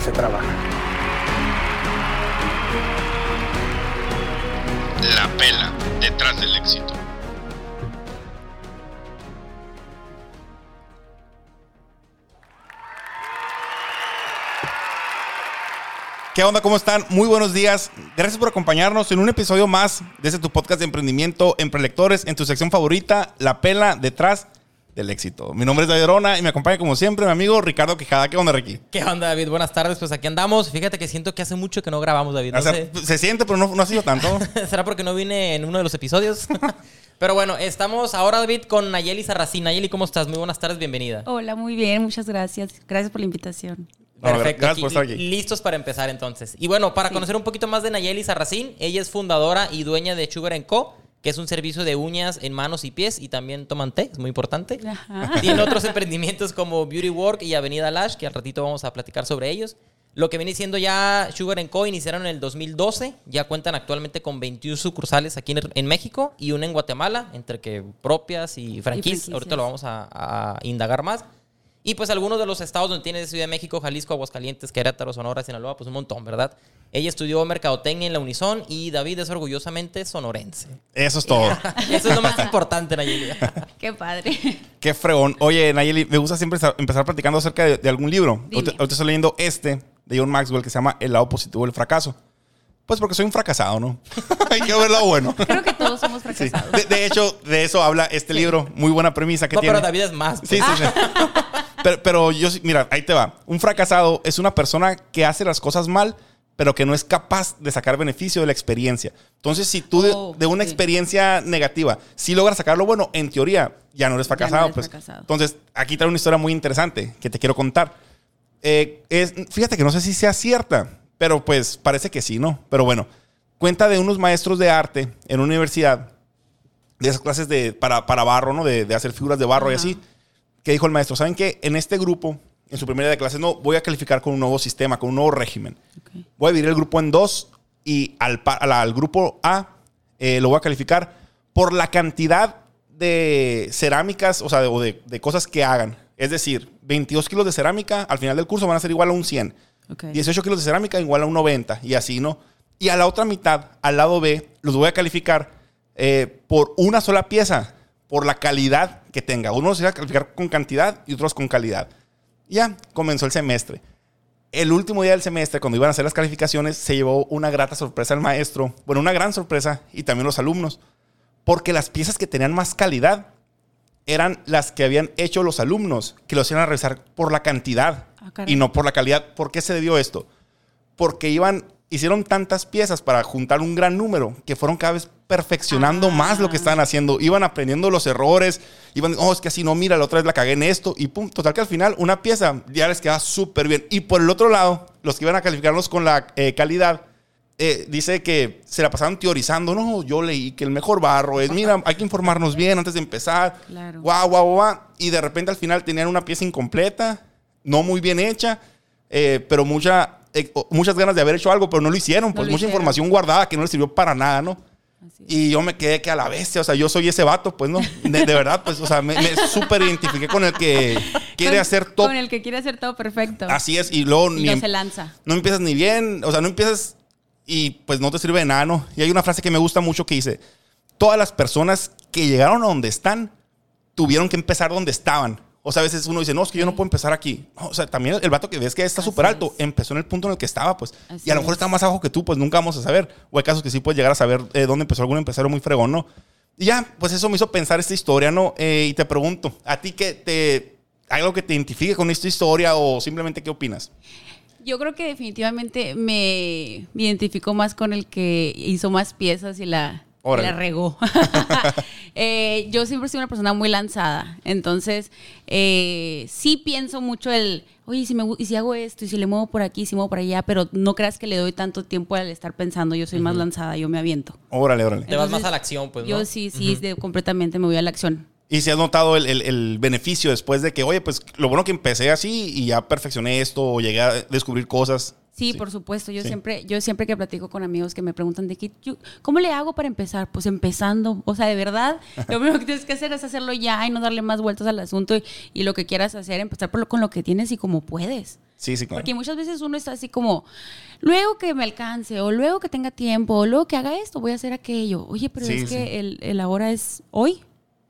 se trabaja. La pela detrás del éxito. ¿Qué onda? ¿Cómo están? Muy buenos días. Gracias por acompañarnos en un episodio más desde tu podcast de emprendimiento en Prelectores, en tu sección favorita, La Pela detrás del éxito. Mi nombre es David Arona y me acompaña como siempre mi amigo Ricardo Quijada. ¿Qué onda, Ricky? ¿Qué onda, David? Buenas tardes. Pues aquí andamos. Fíjate que siento que hace mucho que no grabamos, David. No O sea, sé. se siente, pero no, no ha sido tanto. ¿Será porque no vine en uno de los episodios? Pero bueno, estamos ahora, David, con Nayeli Sarracín. Nayeli, ¿cómo estás? Muy buenas tardes, bienvenida. Hola, muy bien, muchas gracias. Gracias por la invitación. No, Perfecto. gracias por estar aquí. Listos para empezar entonces. Y bueno, para conocer un poquito más de Nayeli Sarracín, ella es fundadora y dueña de Sugar Co., que es un servicio de uñas en manos y pies y también toman té, es muy importante. Ajá. Tiene otros emprendimientos como Beauty Work y Avenida Lash, que al ratito vamos a platicar sobre ellos. Lo que viene siendo ya Sugar Co. iniciaron en el 2012, ya cuentan actualmente con 21 sucursales aquí en, en México y una en Guatemala, entre que propias y franquicias. franquicias. Ahorita lo vamos a, a indagar más. Y pues algunos de los estados donde tiene Ciudad de México, Jalisco, Aguascalientes, Querétaro, Sonora, Sinaloa, pues un montón, ¿verdad? Ella estudió mercadotecnia en la Unison y David es orgullosamente sonorense. Eso es todo. Eso es lo más importante, Nayeli. Qué padre. Qué fregón. Oye, Nayeli, me gusta siempre empezar platicando acerca de, de algún libro. Ahorita ahorita estoy leyendo este de John Maxwell que se llama El lado positivo del fracaso. Pues porque soy un fracasado, ¿no? Hay que ver bueno. Creo que todos somos Sí. fracasados. De, de hecho, de eso habla este libro. Muy buena premisa que No, tiene. pero David es más. Sí, pues. sí, sí. Pero, pero yo, sí- mira, ahí te va. Un fracasado es una persona que hace las cosas mal, pero que no es capaz de sacar beneficio de la experiencia. Entonces, si tú de, Oh, de una sí. experiencia negativa, si logras sacarlo bueno, en teoría ya no eres Ya no fracasado. eres pues. fracasado. Entonces, aquí trae una historia muy interesante que te quiero contar. Eh, es, fíjate que no sé si sea cierta, pero pues parece que sí, ¿no? Pero bueno, cuenta de unos maestros de arte en una universidad, de esas clases de, para, para barro, ¿no? De, de hacer figuras de barro y Ajá. así, que dijo el maestro, ¿saben qué? En este grupo, en su primera de clases, no, voy a calificar con un nuevo sistema, con un nuevo régimen. Voy a dividir el grupo en dos y al, al, grupo A eh, lo voy a calificar por la cantidad de cerámicas, o sea, de, o de, de cosas que hagan. Es decir, 22 kilos de cerámica al final del curso van a ser igual a un 100. Ok. 18 kilos de cerámica igual a un 90 y así, ¿no? Y a la otra mitad, al lado B, los voy a calificar eh, por una sola pieza, por la calidad que tenga. Uno se va a calificar con cantidad y otros con calidad. Ya, comenzó el semestre. El último día del semestre, cuando iban a hacer las calificaciones, se llevó una grata sorpresa al maestro. Bueno, una gran sorpresa y también los alumnos. Porque las piezas que tenían más calidad eran las que habían hecho los alumnos, que los iban a revisar por la cantidad Ah, y no por la calidad. ¿Por qué se debió esto? Porque iban, hicieron tantas piezas para juntar un gran número que fueron cada vez perfeccionando más lo que estaban haciendo. Iban aprendiendo los errores, iban, oh, es que así no, mira, la otra vez la cagué en esto y pum. Total que al final una pieza ya les queda súper bien. Y por el otro lado, los que iban a calificarlos con la eh, calidad, eh, dice que se la pasaron teorizando. No, yo leí que el mejor barro es, mira, hay que informarnos bien antes de empezar. Claro. Guau, guau, guau. Y de repente al final tenían una pieza incompleta, no muy bien hecha, eh, pero mucha, eh, muchas ganas de haber hecho algo, pero no lo hicieron. Pues lo mucha hicieron. información guardada que no les sirvió para nada, ¿no? Y yo me quedé que a la bestia, o sea, yo soy ese vato, pues no, de, de verdad, pues, o sea, me, me súper identifiqué con el que quiere Con- hacer todo. Con el que quiere hacer todo perfecto. Así es, y luego Y ni no em- se lanza. no empiezas ni bien, o sea, no empiezas y pues no te sirve de nada, ¿no? Y hay una frase que me gusta mucho que dice, todas las personas que llegaron a donde están tuvieron que empezar donde estaban. O sea, a veces uno dice, no, es que yo no puedo empezar aquí. No, o sea, también el vato que ves que está súper alto, empezó en el punto en el que estaba, pues. Así y a lo mejor es. está más abajo que tú, pues nunca vamos a saber. O hay casos que sí puedes llegar a saber eh, dónde empezó algún empresario muy fregón, ¿no? Y ya, pues eso me hizo pensar esta historia, ¿no? Eh, y te pregunto, ¿a ti qué te... ¿Hay algo que te identifique con esta historia o simplemente qué opinas? Yo creo que definitivamente me, identifico más con el que hizo más piezas y la, Órale. la regó. Eh, yo siempre soy una persona muy lanzada. Entonces, eh, sí pienso mucho el, oye, si me, y si hago esto, y si le muevo por aquí, si muevo por allá, pero no creas que le doy tanto tiempo al estar pensando. Yo soy más lanzada, yo me aviento. Órale, órale. Te vas más a la acción, pues, ¿no? Yo sí, sí, de- completamente me voy a la acción. Y si has notado el, el- el beneficio después de que, oye, pues lo bueno que empecé así y ya perfeccioné esto o llegué a descubrir cosas. Sí, por supuesto. Yo Sí. siempre, yo siempre que platico con amigos que me preguntan de qué, yo- ¿cómo le hago para empezar? Pues empezando. O sea, de verdad, lo primero que tienes que hacer es hacerlo ya y no darle más vueltas al asunto y, y lo que quieras hacer, empezar por lo- con lo que tienes y como puedes. Sí, sí, claro. Porque muchas veces uno está así como, luego que me alcance, o luego que tenga tiempo, o luego que haga esto, voy a hacer aquello. Oye, pero Sí, es que el, el ahora es hoy.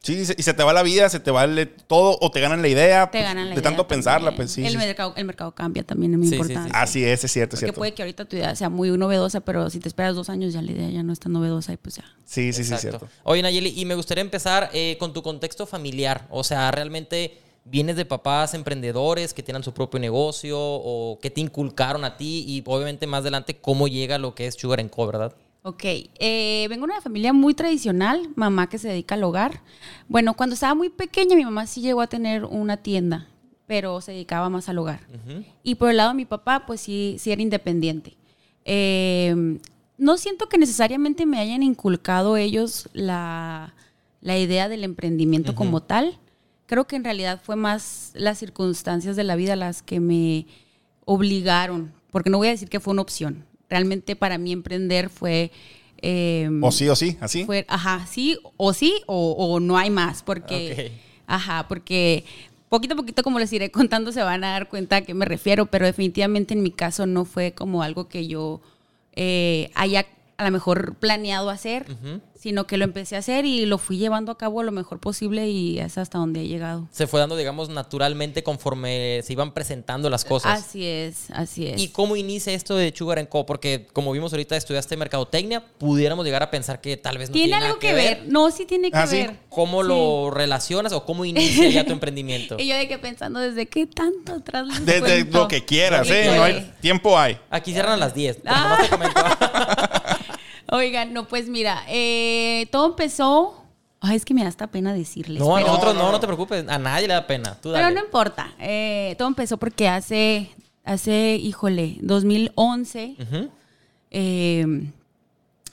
Sí, y se, y se te va la vida, se te va el- todo o te ganan la idea. Te pues, ganan la De idea tanto pensarla, pues sí. El, sí. mercado, el mercado cambia también, es muy Sí, sí, sí. importante. Así es, es cierto, es Porque cierto. puede que ahorita tu idea sea muy novedosa, pero si te esperas dos años ya la idea ya no es tan novedosa y pues ya. Sí, sí, sí, es cierto. Oye, Nayeli, y me gustaría empezar eh, con tu contexto familiar. O sea, realmente vienes de papás emprendedores que tienen su propio negocio o que te inculcaron a ti y obviamente más adelante cómo llega lo que es Sugar Co, ¿verdad? Ok, eh, vengo de una familia muy tradicional, mamá que se dedica al hogar. Bueno, cuando estaba muy pequeña mi mamá sí llegó a tener una tienda, pero se dedicaba más al hogar. Y por el lado de mi papá, pues sí, sí era independiente. Eh, no siento que necesariamente me hayan inculcado ellos la, la idea del emprendimiento como tal. Creo que en realidad fue más las circunstancias de la vida las que me obligaron, porque no voy a decir que fue una opción. Realmente para mí emprender fue... eh, O sí, o sí, así. fue, ajá, sí, o sí, o, o no hay más, porque, ajá, porque poquito a poquito, como les iré contando, se van a dar cuenta a qué me refiero, pero definitivamente en mi caso no fue como algo que yo eh, haya a lo mejor planeado hacer, sino que lo empecé a hacer y lo fui llevando a cabo lo mejor posible y es hasta donde he llegado. Se fue dando, digamos, naturalmente conforme se iban presentando las cosas. Así es, así es. ¿Y cómo inicia esto de Sugar Co? Porque como vimos ahorita, estudiaste mercadotecnia, pudiéramos llegar a pensar que tal vez no tiene tiene algo nada que ver. No, sí tiene que Ah, ¿sí? ver. ¿Cómo Sí. lo relacionas o cómo inicia ya tu emprendimiento? Y yo de que pensando desde qué tanto atrás Desde cuento? lo que quieras, Lo que ¿eh? No hay, tiempo hay. Aquí cierran a las 10. Ah. Oigan, no, pues mira, eh, todo empezó. Ay, es que me da hasta pena decirles. No, a pero, nosotros no, no te preocupes. A nadie le da pena. Tú pero dale. no importa. Eh, todo empezó porque hace, hace, híjole, 2011, Ujú. eh,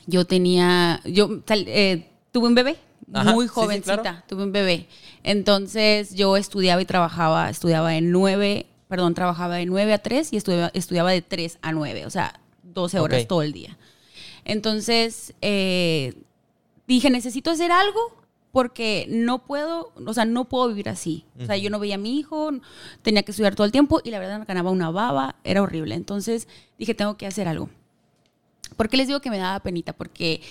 yo tenía, yo eh, tuve un bebé, Ajá, muy sí, sí, jovencita, claro. tuve un bebé. Entonces yo estudiaba y trabajaba, estudiaba de 9, perdón, trabajaba de 9 a 3 y estudiaba, estudiaba de 3 a 9, o sea, 12 horas todo el día. Entonces eh, dije, necesito hacer algo porque no puedo, o sea, no puedo vivir así. O sea, yo no veía a mi hijo, tenía que estudiar todo el tiempo y la verdad me ganaba una baba, era horrible. Entonces dije, tengo que hacer algo. ¿Por qué les digo que me daba penita? Porque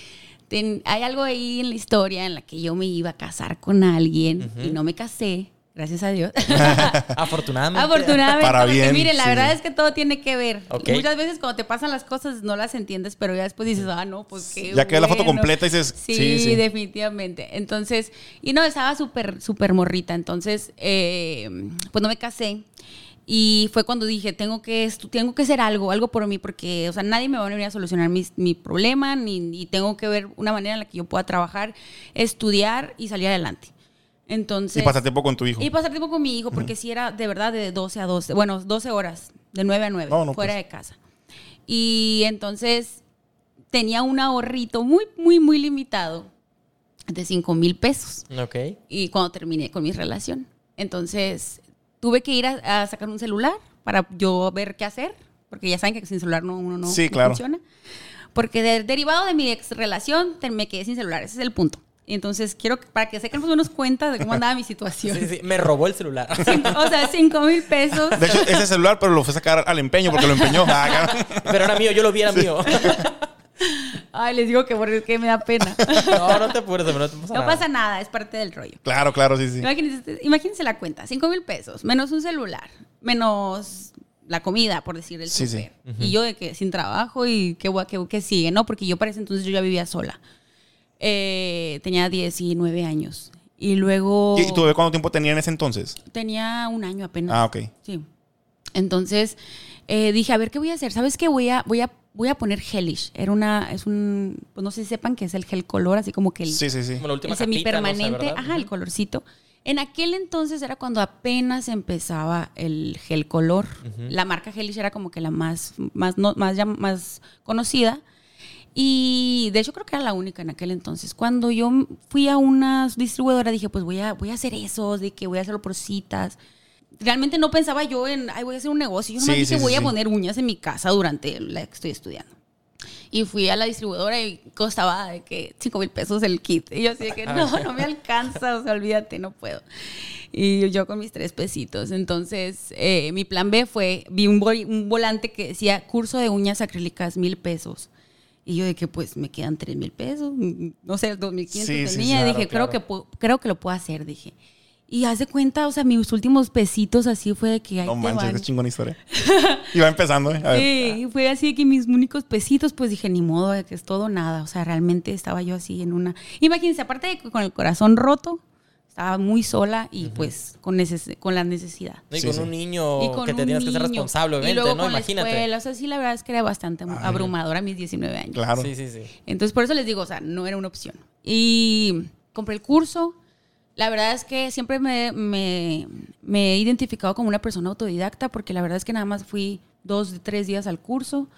ten- hay algo ahí en la historia en la que yo me iba a casar con alguien y no me casé, gracias a Dios. Afortunadamente. Afortunadamente. Para porque bien, miren, la sí. verdad es que todo tiene que ver. Ok. Muchas veces cuando te pasan las cosas no las entiendes, pero ya después dices, ah, no, pues qué Ya que ves la foto bueno". completa y dices, Sí, sí, sí. definitivamente. Entonces, y no, estaba súper, súper morrita. Entonces, eh, pues no me casé. Y fue cuando dije, tengo que, estu- tengo que hacer algo, algo por mí, porque, o sea, nadie me va a venir a solucionar mis- mi problema, ni, ni tengo que ver una manera en la que yo pueda trabajar, estudiar y salir adelante. Entonces... Y pasar tiempo con tu hijo. Y pasar tiempo con mi hijo, porque sí era de verdad de 12 a 12, bueno, 12 horas, de 9 a 9, No, no, fuera pues. de casa. Y entonces tenía un ahorrito muy, muy, muy limitado de 5 mil pesos. Ok. Y cuando terminé con mi relación. Entonces tuve que ir a, a sacar un celular para yo ver qué hacer, porque ya saben que sin celular no, uno no, Sí, no claro. funciona. Porque de- derivado de mi ex relación, te- me quedé sin celular, ese es el punto. Y entonces quiero que- para que se más o menos cuenta de cómo andaba mi situación. Sí, sí, me robó el celular. Cinco- o sea, 5 mil pesos. De hecho, ese celular, pero lo fue a sacar al empeño porque lo empeñó. Ah. Pero era mío, yo lo vi, era mío. Ay, les digo que porque que me da pena. No, no te apures, no te pasa No nada. pasa nada, es parte del rollo. claro, claro, sí, sí. Imagínense, imagínense la cuenta, 5 mil pesos, menos un celular, menos la comida, por decir el Sí, sí. Y yo de que sin trabajo y qué, gua- qué, qué sigue, ¿no? Porque yo para ese entonces yo ya vivía sola. Eh, tenía 19 años. Y luego ¿Y tu bebé cuánto tiempo tenía en ese entonces? tenía un año apenas. Ah, ok. Sí. Entonces eh, dije, a ver, ¿qué voy a hacer? ¿Sabes qué? Voy a, voy a, voy a poner gelish. Era una, es un, pues no sé si sepan que es el gel color, así como que el, Sí, sí, sí. Como la última el capita, no sé, semipermanente, ajá, el colorcito. En aquel entonces era cuando apenas empezaba el gel color. La marca Gelish era como que la más, más, no- más, llam- más conocida. Y de hecho creo que era la única en aquel entonces. Cuando yo fui a una distribuidora dije, pues voy a, voy a hacer eso, de que voy a hacerlo por citas. Realmente no pensaba yo en, ay, voy a hacer un negocio. Yo no Sí, dije, sí, voy a poner uñas en mi casa durante la que estoy estudiando. Y fui a la distribuidora y costaba de que 5 mil pesos el kit. Y yo así de que no, no me alcanza, o sea, olvídate, no puedo. Y yo con mis tres pesitos. Entonces, eh, mi plan B fue, vi un, vol- un volante que decía curso de uñas acrílicas, mil pesos. Y yo de que pues me quedan tres mil pesos, mm, no sé, dos mil quinientos Sí, sí, tenía. sí, dije, claro, creo, que, pu- creo que lo puedo hacer, dije. Y haz de cuenta, o sea, mis últimos pesitos así fue de que... No manches, qué chingona historia. Iba empezando, ¿eh? A ver. Sí, fue así que mis únicos pesitos, pues dije, ni modo, de que es todo nada. O sea, realmente estaba yo así en una. Imagínense, aparte de que con el corazón roto, estaba muy sola y pues con, neces- con la necesidad. Y Sí, con sí. un niño Y con que te tienes que ser niño. responsable, Y obviamente, luego ¿no? con la Imagínate. escuela, o sea, sí, la verdad es que era bastante abrumadora a mis 19 años. Claro. Sí, sí, sí. Entonces, por eso les digo, o sea, no era una opción. Y compré el curso. La verdad es que siempre me, me- me he identificado como una persona autodidacta porque la verdad es que nada más fui dos, tres días al curso.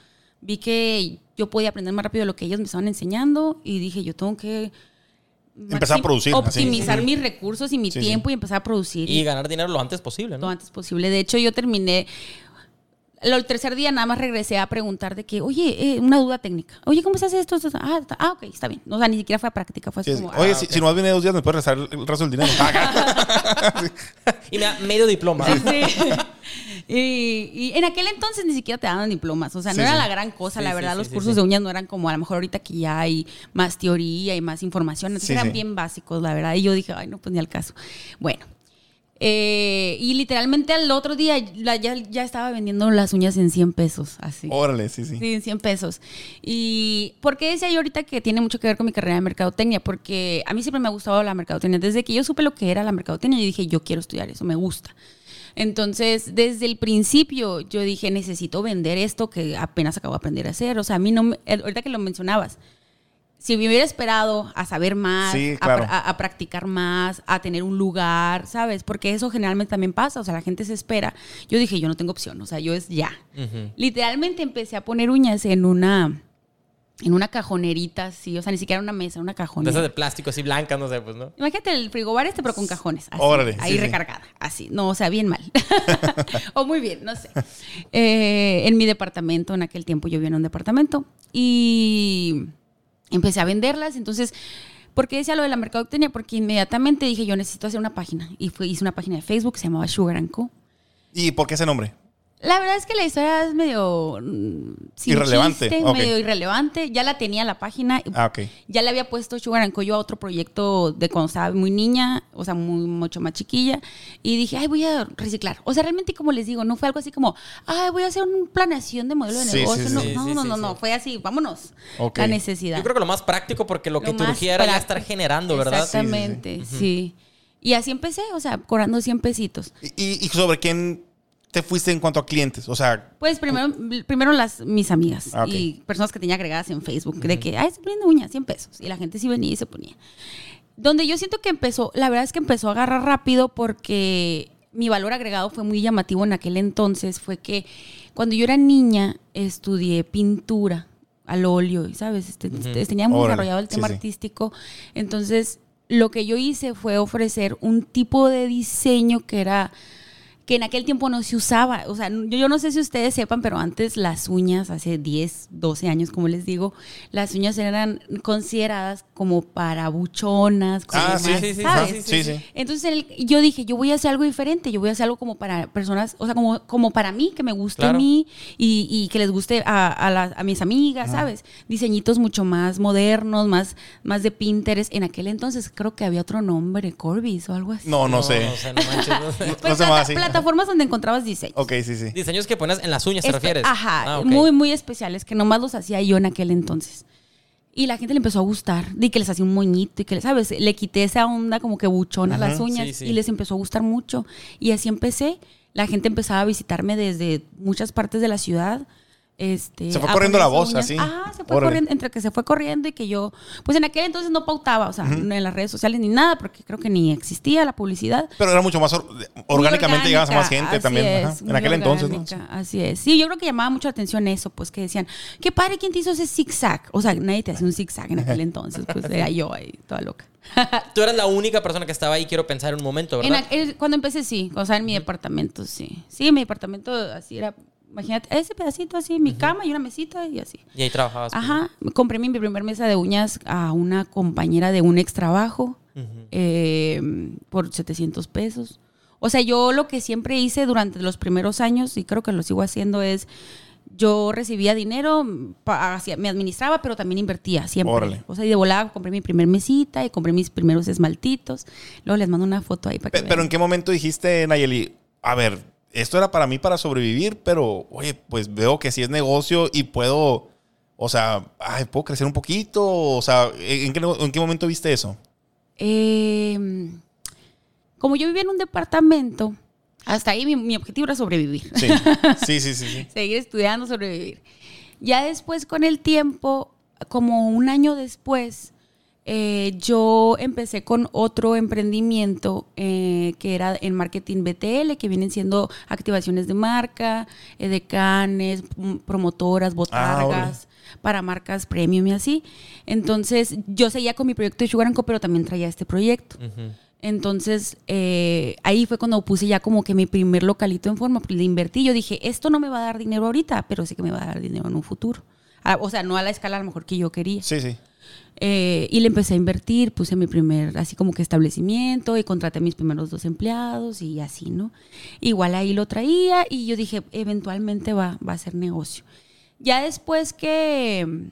Vi que yo podía aprender más rápido de lo que ellos me estaban enseñando y dije, yo tengo que... Empezar a producir. Optimizar Sí. mis recursos y mi Sí, sí. tiempo y empezar a producir. Y ganar dinero lo antes posible, lo ¿no? antes posible. De hecho, yo terminé. lo- El tercer día nada más regresé a preguntar de que, oye, eh, una duda técnica. Oye, ¿cómo se hace esto? Esto, esto? Ah, está- ah, ok, está bien. O sea, ni siquiera fue a práctica, fue así Sí, como. Oye, ah, si, no viene dos días, ¿me puedes rezar el resto del dinero? Y me da medio diploma. Sí. Y, y en aquel entonces ni siquiera te daban diplomas. O sea, no Sí, era sí. la gran cosa, Sí, la verdad. los cursos de uñas no eran como a lo mejor ahorita que ya hay más teoría y más información. Entonces eran bien básicos, la verdad. Y yo dije, ay, no, pues ni al caso. Bueno. eh, y literalmente al otro día la- ya, ya estaba vendiendo las uñas en 100 pesos, así. Órale, sí, sí. Sí, en 100 pesos. ¿Y por qué decía yo ahorita que tiene mucho que ver con mi carrera de mercadotecnia? Porque a mí siempre me ha gustado la mercadotecnia. Desde que yo supe lo que era la mercadotecnia, yo dije, yo quiero estudiar eso, me gusta. Entonces, desde el principio, yo dije, necesito vender esto que apenas acabo de aprender a hacer. O sea, a mí no, me- ahorita que lo mencionabas, si me hubiera esperado a saber más, Sí, a claro. pra- a, a practicar más, a tener un lugar, ¿sabes? Porque eso generalmente también pasa, o sea, la gente se espera. Yo dije, yo no tengo opción, o sea, yo es ya. Ujú. Literalmente empecé a poner uñas en una en una cajonerita así, o sea, ni siquiera una mesa, una cajonera. esas de plástico así blancas, no sé, pues, ¿no? Imagínate el frigobar este, pero con cajones. Así, Órale, ahí sí, sí. recargada. Así. No, o sea, bien mal. o muy bien, no sé. Eh, en mi departamento, en aquel tiempo yo vivía en un departamento. Y empecé a venderlas. Entonces, ¿por qué decía lo de la mercadotecnia? Porque inmediatamente dije, yo necesito hacer una página. Y fue, hice una página de Facebook que se llamaba Sugar and Co. ¿Y por qué ese nombre? La verdad es que la historia es medio mm, sin Irrelevante, chiste, medio irrelevante. Ya la tenía la página. Ah, ok. Ya le había puesto Sugar and a otro proyecto de cuando estaba muy niña, o sea, muy, mucho más chiquilla. Y dije, ay, voy a reciclar. O sea, realmente, como les digo, no fue algo así como, ay, voy a hacer una planeación de modelo de Sí, negocio. sí, no, sí. no, Sí, no, sí, no. Fue así, vámonos. Ok. La necesidad. Yo creo que lo más práctico, porque lo que Lo te más urgía era ya estar generando, ¿verdad? Exactamente, sí, Y así empecé, o sea, cobrando 100 pesitos. ¿Y, y- y sobre quién te fuiste en cuanto a clientes? O sea, Pues primero, primero las, mis amigas Ah, y personas que tenía agregadas en Facebook, de que, ay, estoy poniendo uñas, 100 pesos. Y la gente sí venía y se ponía. Donde yo siento que empezó, la verdad es que empezó a agarrar rápido porque mi valor agregado fue muy llamativo en aquel entonces. Fue que cuando yo era niña estudié pintura al óleo, ¿sabes? Este, este, tenía muy Órale, desarrollado el tema sí. artístico. Entonces, lo que yo hice fue ofrecer un tipo de diseño que era que en aquel tiempo no se usaba. O sea, yo, yo no sé si ustedes sepan, pero antes las uñas, hace 10, 12 años, como les digo, las uñas eran consideradas como para buchonas, como Ah, sí, sí, sí, ¿sabes? sí, sí. Entonces el- yo dije, yo voy a hacer algo diferente, yo voy a hacer algo como para personas, o sea, como, como para mí, que me guste Claro. a mí y, y que les guste a, a las- a mis amigas, ¿sabes? Diseñitos mucho más modernos, más, más de Pinterest. En aquel entonces creo que había otro nombre, Corbis o algo así. no, no, sé. No, sé, no manches, no sé. No Pues se llama plata- así. Plataformas donde encontrabas diseños. Ok, sí, sí. Diseños que pones en las uñas, ¿te Espe- refieres? Ajá, Ah, ok. muy, muy especiales, que nomás los hacía yo en aquel entonces. Y la gente le empezó a gustar, y que les hacía un moñito, y que, ¿sabes? Le quité esa onda como que buchona a las Ajá, uñas, sí, sí. y les empezó a gustar mucho. Y así empecé. La gente empezaba a visitarme desde muchas partes de la ciudad. Este, Se fue corriendo la voz, uñas. así. Ajá, se fue Órale. corriendo, entre que se fue corriendo y que yo, pues en aquel entonces no pautaba, o sea, no en las redes sociales ni nada, porque creo que ni existía la publicidad. Pero era mucho más or- orgánicamente llegabas a más gente así también. es, ajá. En aquel entonces, ¿no? Así es. Sí, yo creo que llamaba mucho la atención eso, pues que decían, qué padre, ¿quién te hizo ese zigzag? O sea, nadie te hacía un zigzag en aquel entonces, pues era yo ahí, toda loca. Tú eras la única persona que estaba ahí, quiero pensar en un momento, En ¿verdad? cuando empecé, sí, o sea, en mi departamento, sí. Sí, en mi departamento así era, imagínate, ese pedacito así, mi cama y una mesita y así. Y ahí trabajabas. pues. Ajá, compré mi primer mesa de uñas a una compañera de un ex trabajo eh, por 700 pesos. O sea, yo lo que siempre hice durante los primeros años, y creo que lo sigo haciendo, es yo recibía dinero, me administraba, pero también invertía siempre. Órale. O sea, y de volada compré mi primer mesita y compré mis primeros esmaltitos. Luego les mando una foto ahí para que Pe- Pero vean. ¿en qué momento dijiste, Nayeli, a ver, esto era para mí para sobrevivir, pero, oye, pues veo que sí es negocio y puedo, o sea, ay, puedo crecer un poquito, o sea, ¿en qué, en qué momento viste eso? Eh, como yo vivía en un departamento, hasta ahí mi, mi objetivo era sobrevivir. Sí, sí, sí, sí. sí. Seguir estudiando, sobrevivir. Ya después, con el tiempo, como un año después, eh, yo empecé con otro emprendimiento eh, que era en marketing BTL, que vienen siendo activaciones de marca, eh, decanes, promotoras, botargas, para marcas premium y así. Entonces, yo seguía con mi proyecto de Sugar and Co, pero también traía este proyecto. Entonces, eh, ahí fue cuando puse ya como que mi primer localito en forma, porque le invertí. Yo dije, esto no me va a dar dinero ahorita, pero sí que me va a dar dinero en un futuro. Ah, o sea, no a la escala a lo mejor que yo quería. Sí, sí. Eh, y le empecé a invertir, puse mi primer, así como que establecimiento y contraté a mis primeros dos empleados y así, ¿no? Igual ahí lo traía y yo dije, eventualmente va, va a ser negocio. Ya después que,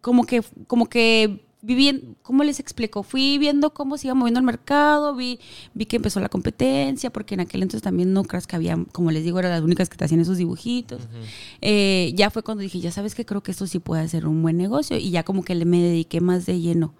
como que, como que viví, en- ¿cómo les explico? Fui viendo cómo se iba moviendo el mercado, vi, vi que empezó la competencia, porque en aquel entonces también no creas que había, como les digo, eran las únicas que te hacían esos dibujitos. Eh, ya fue cuando dije, ya sabes que creo que esto sí puede ser un buen negocio y ya como que me dediqué más de lleno.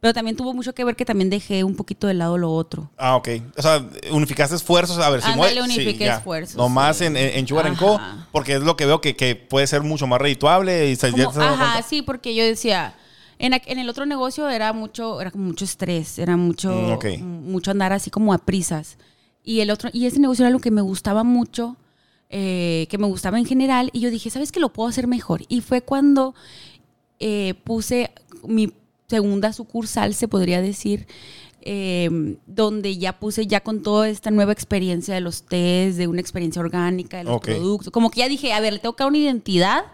Pero también tuvo mucho que ver que también dejé un poquito de lado lo otro. Ah, ok. O sea, unificaste esfuerzos. A ver, si mueve- unifiqué esfuerzos, Nomás sí. en, en, Sugar Co, porque es lo que veo que, que puede ser mucho más redituable. Y se, ajá, sí, porque yo decía, en, en el otro negocio era mucho, era mucho estrés, era mucho, Mm, ok. m- mucho andar así como a prisas. Y el otro, y ese negocio era lo que me gustaba mucho, eh, que me gustaba en general, y yo dije, ¿sabes que lo puedo hacer mejor? Y fue cuando eh, puse mi segunda sucursal, se podría decir, eh, donde ya puse ya con toda esta nueva experiencia de los test, de una experiencia orgánica, de los Ok. productos. Como que ya dije, a ver, le tengo que dar una identidad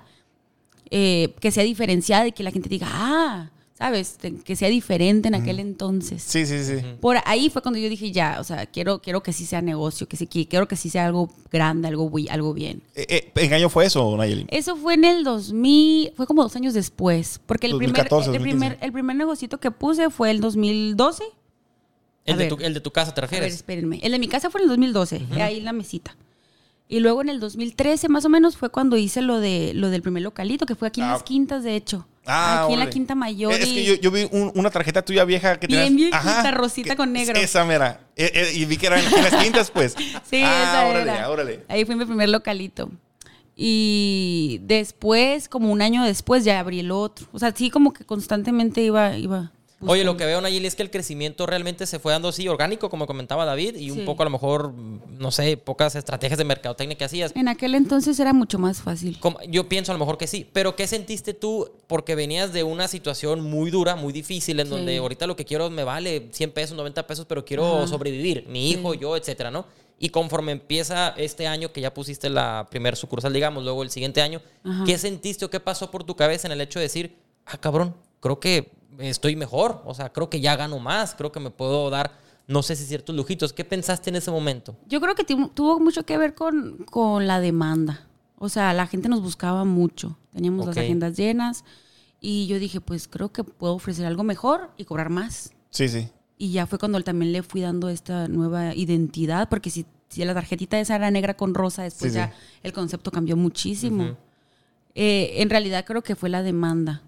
eh, que sea diferenciada y que la gente diga, ah, ¿sabes? Que sea diferente en aquel entonces. Sí, sí, sí. Por ahí fue cuando yo dije, ya, o sea, quiero, quiero que sí sea negocio, que sí, que- quiero que sí sea algo grande, algo, algo bien. Eh, eh, ¿En qué año fue eso, Nayeli? Eso fue en el 2000, fue como dos años después, porque el 2014, primer, el 2015. primer, el primer negocito que puse fue el 2012. El de, ver. tu, el de tu casa, ¿te A ver, refieres? espérenme. El de mi casa fue en el 2012, ahí en la mesita. Y luego en el 2013 más o menos fue cuando hice lo de lo del primer localito, que fue aquí en Ah. las quintas, de hecho. Ah, aquí en la. Quinta Mayor. Es que yo, yo vi un- una tarjeta tuya vieja que Bien viejita, rosita que- con negro. Esa mera. Eh, eh, y vi que eran en las quintas, pues. Sí, ah, esa órale, era. órale. Ahí fue mi primer localito. Y después, como un año después, ya abrí el otro. O sea, sí, como que constantemente iba. iba Oye, lo buscando. que veo, Nayeli, es que el crecimiento realmente se fue dando así orgánico, como comentaba David, y un Sí. poco a lo mejor, no sé, pocas estrategias de mercadotecnia que hacías. En aquel entonces era mucho más fácil. Como- Yo pienso a lo mejor que sí, pero ¿qué sentiste tú? Porque venías de una situación muy dura, muy difícil, en Sí. donde ahorita lo que quiero me vale 100 pesos, 90 pesos, pero quiero Ajá. sobrevivir, mi hijo, yo, etcétera, ¿no? Y conforme empieza este año que ya pusiste la primer sucursal, digamos, luego el siguiente año, Ajá. ¿qué sentiste o qué pasó por tu cabeza en el hecho de decir, ah, cabrón, creo que estoy mejor, o sea, creo que ya gano más, creo que me puedo dar, no sé si ciertos lujitos. ¿Qué pensaste en ese momento? Yo creo que tu- tuvo mucho que ver con, con la demanda. O sea, la gente nos buscaba mucho. Teníamos las agendas llenas. Y yo dije, pues creo que puedo ofrecer algo mejor y cobrar más. Sí, sí. Y ya fue cuando también le fui dando esta nueva identidad, porque si, si la tarjetita esa era negra con rosa, después Sí, sí. ya el concepto cambió muchísimo. Eh, en realidad creo que fue la demanda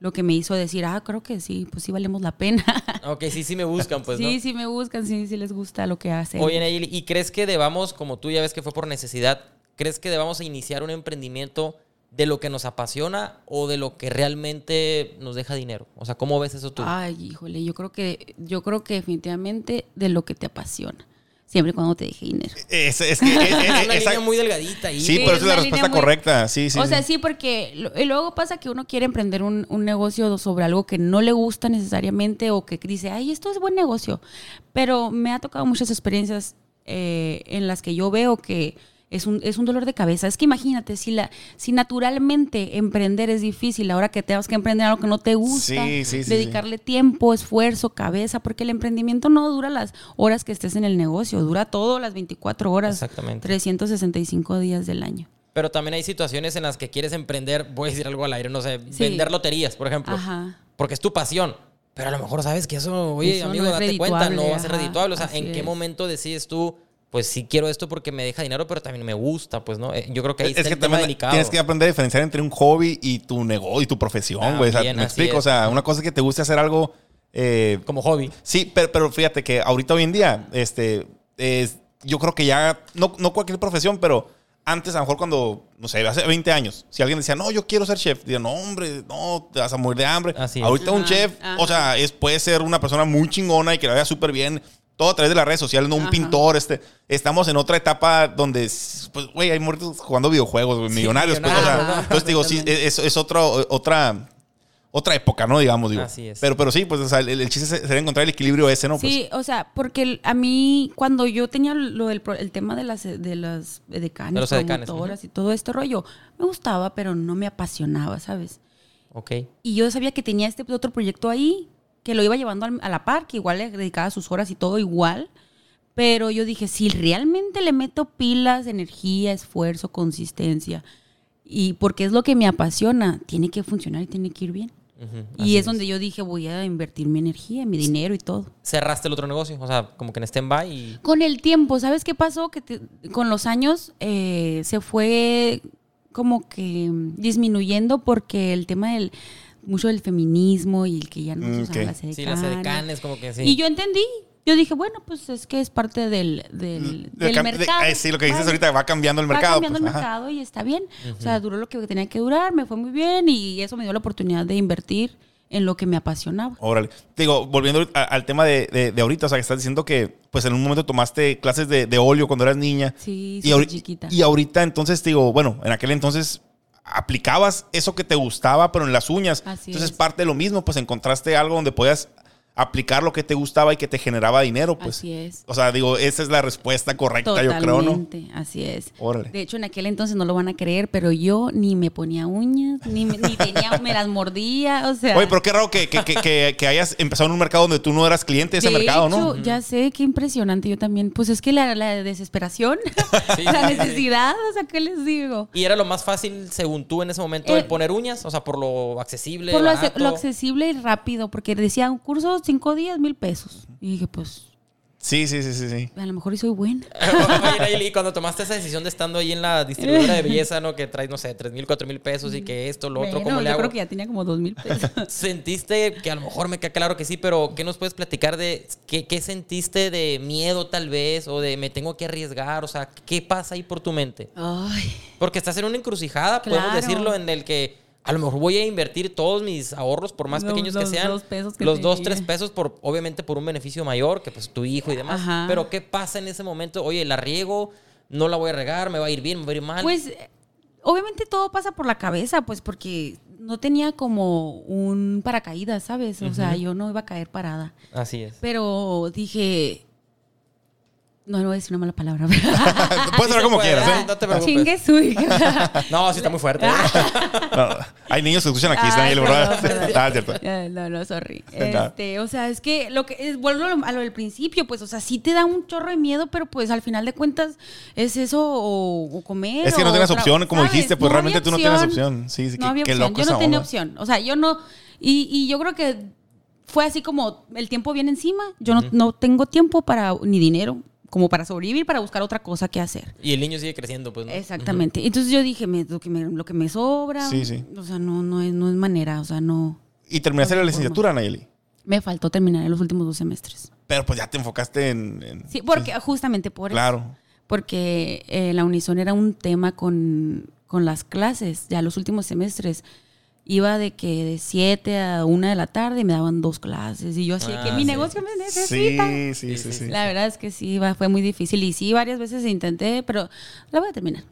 lo que me hizo decir, ah, creo que sí, pues sí valemos la pena. Ok, sí, sí me buscan, pues, ¿no? sí, sí me buscan, sí, sí les gusta lo que hacen. Oye, Nayeli, ¿y crees que debamos, como tú ya ves que fue por necesidad, crees que debamos iniciar un emprendimiento de lo que nos apasiona o de lo que realmente nos deja dinero? O sea, ¿cómo ves eso tú? Ay, híjole, yo creo que, yo creo que definitivamente de lo que te apasiona. Siempre y cuando te deje dinero. Es, es que, es- es- Es una esa- línea muy delgadita ahí. Sí, Sí, pero es esa es la respuesta muy- correcta. Sí, sí. o sí. sea, sí, porque lo- y luego pasa que uno quiere emprender un, un negocio sobre algo que no le gusta necesariamente o que dice, ay, esto es buen negocio. Pero me ha tocado muchas experiencias eh, en las que yo veo que es un, es un dolor de cabeza. Es que imagínate, si, la, si naturalmente emprender es difícil, ahora que tengas que emprender algo que no te gusta, Sí, sí, sí, dedicarle tiempo, esfuerzo, cabeza, porque el emprendimiento no dura las horas que estés en el negocio, dura todo las 24 horas, Exactamente. 365 días del año. Pero también hay situaciones en las que quieres emprender, voy a decir algo al aire, no sé, Sí. vender loterías, por ejemplo. Ajá. Porque es tu pasión. Pero a lo mejor sabes que eso, oye, Eso no amigo, es date cuenta, no va a ser redituable. O sea, ¿en qué es. momento decides tú, pues sí quiero esto porque me deja dinero, pero también me gusta, pues, ¿no? Eh, Yo creo que ahí Es está que el tema también delicado. tienes que aprender a diferenciar entre un hobby y tu negocio y tu profesión, güey. O sea, me explico. es. O sea, una cosa es que te guste hacer algo. eh, Como hobby. sí, pero, pero fíjate que ahorita hoy en día, este, es- yo creo que ya, no, no cualquier profesión, pero antes, a lo mejor cuando, no sé, hace 20 años, si alguien decía, no, yo quiero ser chef, digo, no, hombre, no, te vas a morir de hambre. Así es. ahorita un Ajá, chef, o ajá. sea, es, puede ser una persona muy chingona y que la vea súper bien. Todo a través de las redes sociales, no un Ajá. pintor. Este, estamos en otra etapa donde, pues, güey, hay muertos jugando videojuegos, güey, millonarios. pues, o sea, entonces digo, sí, es, es otro, otra, otra época, ¿no? Digamos, digo. Así es. Pero, pero sí, pues, o sea, el, el chiste se- sería encontrar el equilibrio ese, ¿no? Pues, Sí, o sea, porque a mí cuando yo tenía lo del el tema de las de las edecanes, De los edecanes, promotoras y todo este rollo, me gustaba, pero no me apasionaba, ¿sabes? Ok. Y yo sabía que tenía este otro proyecto ahí, que lo iba llevando a la par, que igual le dedicaba sus horas y todo igual. Pero yo dije, si realmente le meto pilas, energía, esfuerzo, consistencia, y porque es lo que me apasiona, tiene que funcionar y tiene que ir bien. Y es, donde yo dije, voy a invertir mi energía, mi dinero y todo. Cerraste el otro negocio, o sea, como que en stand-by y... Con el tiempo, ¿sabes qué pasó? Que te- con los años eh, se fue como que disminuyendo porque el tema del mucho del feminismo y el que ya no se Mm, usaban ok. las Sí, edecanes. las edecanes, como que sí. Y yo entendí. Yo dije, bueno, pues es que es parte del, del, del del de- mercado. eh, sí, lo que dices Vale. ahorita va cambiando el Va mercado. cambiando pues, el ajá. mercado y está bien. O sea, duró lo que tenía que durar, me fue muy bien y eso me dio la oportunidad de invertir en lo que me apasionaba. Órale. Te Digo, volviendo a- al tema de, de- de ahorita, o sea, que estás diciendo que pues en un momento tomaste clases de, de óleo cuando eras niña. Sí, y, chiquita. y ahorita entonces, te digo, bueno, en aquel entonces aplicabas eso que te gustaba, pero en las uñas. Así entonces, es. parte de lo mismo, pues encontraste algo donde podías aplicar lo que te gustaba y que te generaba dinero, pues. Así es. O sea, digo, esa es la respuesta correcta, yo creo, ¿no? Totalmente, así es. Órale. De hecho, en aquel entonces no lo van a creer, pero yo ni me ponía uñas, ni, me- ni tenía, me las mordía, o sea. Oye, pero qué raro que, que, que- que- que hayas empezado en un mercado donde tú no eras cliente de ese de mercado, hecho, ¿no? ya sé, qué impresionante. Yo también, pues es que la, la desesperación, Sí, la sí. necesidad, o sea, ¿qué les digo? ¿Y era lo más fácil, según tú, en ese momento, Eh, el poner uñas? O sea, por lo accesible, Por lo accesible y rápido, porque decía un curso cinco días, mil pesos. Y dije, pues, Sí, sí, sí, sí, sí. a lo mejor y soy buena. Oye, y cuando tomaste esa decisión de estando ahí en la distribuidora de belleza, ¿no? Que traes, no sé, tres mil, cuatro mil pesos y que esto, lo otro, Bueno, ¿cómo le yo hago? creo que ya tenía como dos mil pesos. ¿Sentiste que a lo mejor me queda claro que sí, pero qué nos puedes platicar de qué, qué sentiste de miedo tal vez o de me tengo que arriesgar? O sea, ¿qué pasa ahí por tu mente? Ay, Porque estás en una encrucijada, podemos decirlo, en el que a lo mejor voy a invertir todos mis ahorros, por más Los- pequeños los que sean. dos pesos que los dos, tres pesos, por, obviamente por un beneficio mayor, que pues tu hijo y demás. Ajá. Pero ¿qué pasa en ese momento? Oye, la riego, no la voy a regar, me va a ir bien, me va a ir mal. Pues obviamente todo pasa por la cabeza, pues porque no tenía como un paracaídas, ¿sabes? O sea, yo no iba a caer parada. Así es. Pero dije... No, no voy a decir una mala palabra. Puedes hablar como puede, quieras, ah, ¿eh? no te preocupes. Chingue su hija. No, sí está muy fuerte. ¿eh? No, hay niños que escuchan aquí, Ay, está. Ah, es cierto. Eh, No, no, sorry. Este, o sea, es que lo que es, vuelvo a lo, del principio, pues, o sea, sí te da un chorro de miedo, pero pues al final de cuentas es eso o, o comer. Es que no tienes opción, como ¿sabes? dijiste, pues No realmente tú no tienes opción. Sí, sí, no qué- había qué opción. loco Yo no tenía onda. opción. O sea, yo no. Y, y yo creo que fue así como el tiempo viene encima. Yo no, no tengo tiempo para ni dinero como para sobrevivir, para buscar otra cosa que hacer. Y el niño sigue creciendo, pues. ¿no? Exactamente. Entonces yo dije, me- lo, que me, lo que me sobra. Sí, sí. O sea, no, no, es, no es manera. O sea, no. Y terminaste No la licenciatura, Nayeli. Me faltó terminar en los últimos dos semestres. Pero pues ya te enfocaste en. en- Sí, porque justamente por eso. Claro. Porque eh, la unison era un tema con con las clases, ya los últimos semestres. Iba de que de 7 a 1 de la tarde y me daban dos clases. Y yo así de que Ah, mi sí. negocio me necesita. Sí, sí, sí, sí. La verdad es que sí, va- fue muy difícil. Y sí, varias veces intenté, pero la voy a terminar.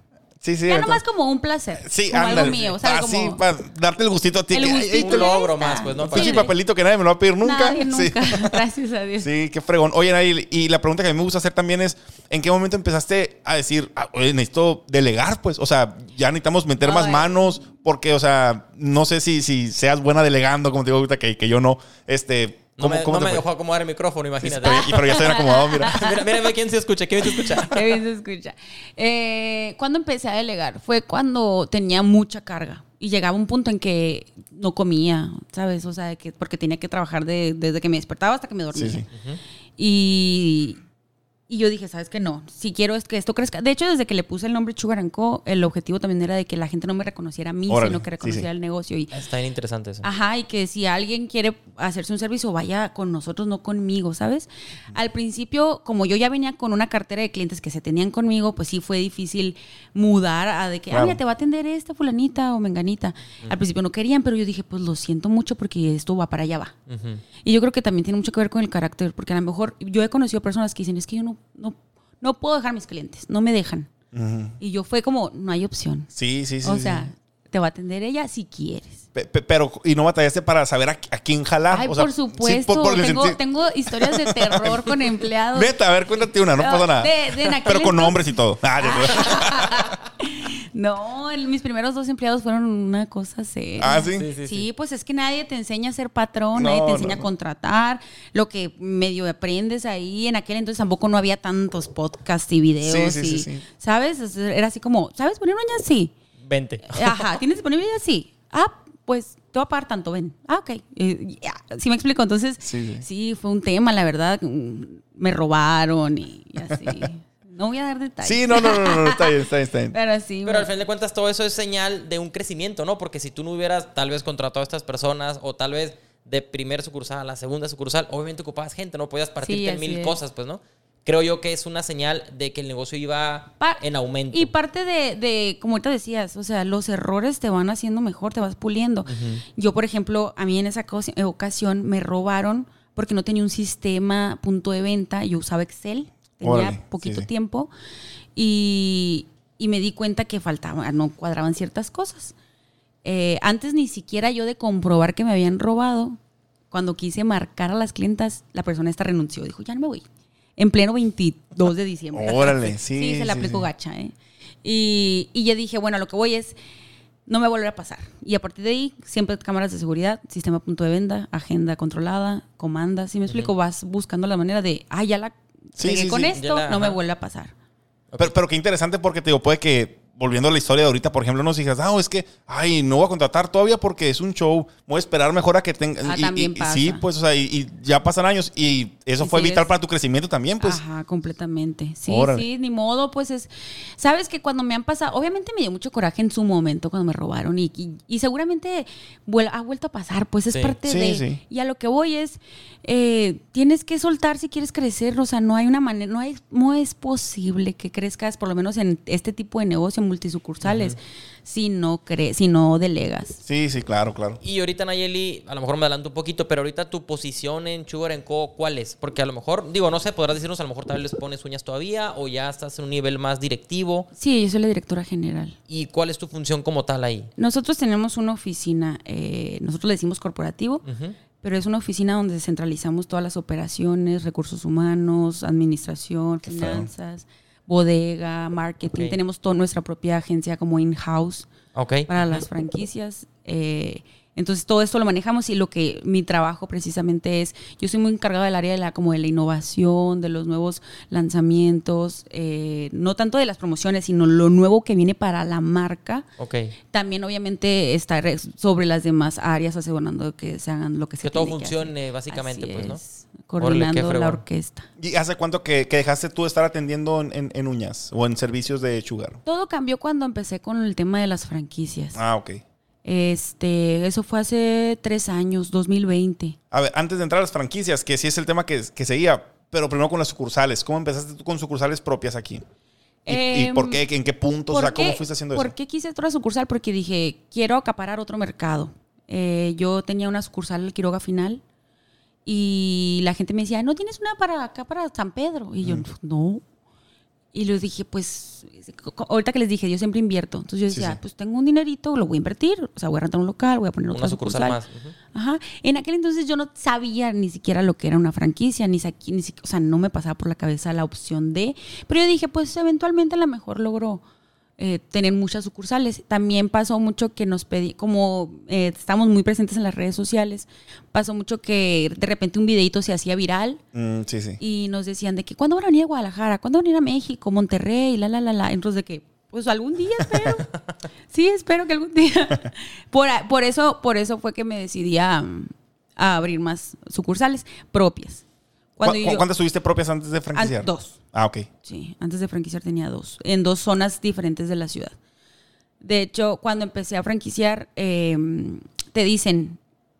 Sí, sí. ya nomás como un placer. Sí, como ándale. algo mío. O sea, Así, como... para darte el gustito a ti. El que, ay, gustito. ay, Un logro más, pues, ¿no? Para- de- papelito que nadie me lo va a pedir nunca. Nadie, Sí. nunca. Gracias a Dios. Sí, qué fregón. Oye, Nayeli, y la pregunta que a mí me gusta hacer también es, ¿en qué momento empezaste a decir, ah, oye, necesito delegar? Pues, o sea, ya necesitamos meter más manos, porque, o sea, no sé si, si seas buena delegando, como te digo ahorita, que, que yo no. Este, No ¿cómo, me, cómo no te me dejó acomodar el micrófono, imagínate. Pero, y- pero ya estoy bien acomodado, mira. mira, mira, quién se escucha, quién se escucha. Qué bien se escucha. Eh, cuando empecé a delegar fue cuando tenía mucha carga y llegaba un punto en que no comía, ¿sabes? O sea, que, porque tenía que trabajar de- desde que me despertaba hasta que me dormía. Sí, sí. Y, y yo dije, ¿sabes qué? No, si quiero es que esto crezca. De hecho, desde que le puse el nombre Sugar Co., el objetivo también era de que la gente no me reconociera a mí, Órale, sino que reconociera sí. el negocio. Y, Está bien interesante eso. Ajá, y que si alguien quiere hacerse un servicio, vaya con nosotros, no conmigo, ¿sabes? Al principio, como yo ya venía con una cartera de clientes que se tenían conmigo, pues sí fue difícil mudar a de que, Claro. ah, mira, te va a atender esta fulanita o menganita. Al principio no querían, pero yo dije, pues lo siento mucho porque esto va para allá va. Y yo creo que también tiene mucho que ver con el carácter, porque a lo mejor yo he conocido personas que dicen, es que yo no, no, no puedo dejar a mis clientes, no me dejan. Y yo fue como, no hay opción. Sí, sí, sí. o sí. sea, te va a atender ella si quieres. Pe- pe- Pero, ¿y no batallaste para saber a, a quién jalar? Ay, O sea, por sí, supuesto. por- por el tengo, tengo historias de terror con empleados. Neta, a ver, cuéntate una, no pasa nada. de- de Pero con entonces- nombres y todo. Ah. No, el- mis primeros dos empleados fueron una cosa seria. Ah, ¿sí? Sí, sí, Sí, pues es que nadie te enseña a ser patrón, No, nadie te enseña no. a contratar, lo que medio aprendes ahí. En aquel entonces tampoco no había tantos podcasts y videos. Sí, sí, y, sí, sí. ¿Sabes? Era así como, ¿sabes poner uñas? Sí. Vente. Ajá, ¿tienes disponibilidad? Sí. Ah, pues te voy a pagar tanto, ven. Ah, ok. Eh, ya, ¿Sí me explico? Entonces, Sí, sí, sí. fue un tema, la verdad. Mm, Me robaron y, y así. No voy a dar detalles. Sí, no, no, no, no, está bien, está bien, está bien. Pero sí. Pero me- al final de cuentas todo eso es señal de un crecimiento, ¿no? Porque si tú no hubieras tal vez contratado a estas personas o tal vez de primer sucursal a la segunda sucursal, obviamente ocupabas gente, no podías partirte Sí, en mil es. cosas, pues, ¿no? Creo yo que es una señal de que el negocio iba Pa- en aumento. Y parte de, de, como ahorita decías, o sea, los errores te van haciendo mejor, te vas puliendo. Yo, por ejemplo, a mí en esa eh, ocasión me robaron porque no tenía un sistema punto de venta, yo usaba Excel, tenía Órale, poquito sí, sí. tiempo y, y me di cuenta que faltaba, no cuadraban ciertas cosas. Eh, antes ni siquiera yo de comprobar que me habían robado, cuando quise marcar a las clientas, la persona esta renunció, dijo, ya no me voy. En pleno 22 de diciembre. Órale, sí, se la sí, aplicó sí. gacha, ¿eh? Y, y ya dije, bueno, lo que voy es, no me va a pasar. Y a partir de ahí, siempre cámaras de seguridad, sistema punto de venta, agenda controlada, comandas. Si me explico, vas buscando la manera de, ah, ya la Sí, pegué sí, con sí. esto, la- no me vuelve a pasar. Pero, pero qué interesante porque te digo, puede que, volviendo a la historia de ahorita, por ejemplo, nos digas, ah, es que, ay, no voy a contratar todavía porque es un show, voy a esperar mejor a que tenga. Ah, y- también y- pasa. Sí, pues, o sea, y, y ya pasan años y eso Y fue sigues- vital para tu crecimiento también, pues. Ajá, completamente. Sí, Órale. sí, ni modo, pues es. Sabes que cuando me han pasado, obviamente me dio mucho coraje en su momento cuando me robaron y, y, y seguramente vuel- ha vuelto a pasar, pues es Sí. parte Sí, de. sí. Y a lo que voy es, eh, tienes que soltar si quieres crecer, o sea, no hay una manera, no, hay, no es posible que crezcas, por lo menos en este tipo de negocio, multisucursales, si no cre si no delegas. Sí, sí, claro, claro. Y ahorita, Nayeli, a lo mejor me adelanto un poquito, pero ahorita tu posición en Sugar Co, ¿cuál es? Porque a lo mejor, digo, no sé, podrás decirnos, a lo mejor tal vez les pones uñas todavía o ya estás en un nivel más directivo. Sí, yo soy la directora general. ¿Y cuál es tu función como tal ahí? Nosotros tenemos una oficina, eh, nosotros le decimos corporativo, pero es una oficina donde centralizamos todas las operaciones, recursos humanos, administración, finanzas, bodega, marketing. Tenemos toda nuestra propia agencia como in-house Ok. para las franquicias. eh, entonces todo esto lo manejamos y lo que mi trabajo precisamente es, yo soy muy encargada del área de la como de la innovación, de los nuevos lanzamientos, eh, no tanto de las promociones, sino lo nuevo que viene para la marca. Ok. También obviamente estar sobre las demás áreas asegurando que se hagan lo que se Que todo funcione, básicamente, Así pues, ¿no? es, Coordinando la orquesta. ¿Y hace cuánto que, que dejaste tú de estar atendiendo en, en- en uñas o en servicios de Sugar? Todo cambió cuando empecé con el tema de las franquicias. Ah, ok. Este, eso fue hace tres años, 2020. A ver, antes de entrar a las franquicias, que sí es el tema que, que seguía, pero primero con las sucursales. ¿Cómo empezaste tú con sucursales propias aquí? ¿Y, y Em, por qué? ¿En qué puntos? O sea, ¿Por ¿cómo qué- fuiste haciendo ¿Por eso? qué quise otra sucursal? Porque dije, quiero acaparar otro mercado. Eh, yo tenía una sucursal al Quiroga Final y la gente me decía, ¿no tienes una para acá, para San Pedro? Y yo, no. Y les dije, pues, ahorita que les dije, yo siempre invierto. Entonces yo decía, sí. pues tengo un dinerito, lo voy a invertir. O sea, voy a rentar un local, voy a poner otra Una sucursal más. Ajá. En aquel entonces yo no sabía ni siquiera lo que era una franquicia, ni, sa- ni o sea, no me pasaba por la cabeza la opción de. Pero yo dije, pues eventualmente a lo mejor logro eh, tener muchas sucursales. También pasó mucho que nos pedí, como eh, estamos muy presentes en las redes sociales, pasó mucho que de repente un videito se hacía viral Mm, sí, sí. y nos decían de que, ¿cuándo van a venir a Guadalajara? ¿Cuándo van a ir a México, Monterrey? La, la, la, la. Entonces de que, pues algún día espero. sí, espero que algún día. por, por, eso, por eso fue que me decidí a, a abrir más sucursales propias. Cuando ¿Cu- yo- ¿Cuántas tuviste propias antes de franquiciar? An- dos. Ah, ok. Sí, antes de franquiciar tenía dos, en dos zonas diferentes de la ciudad. De hecho, cuando empecé a franquiciar, eh, te dicen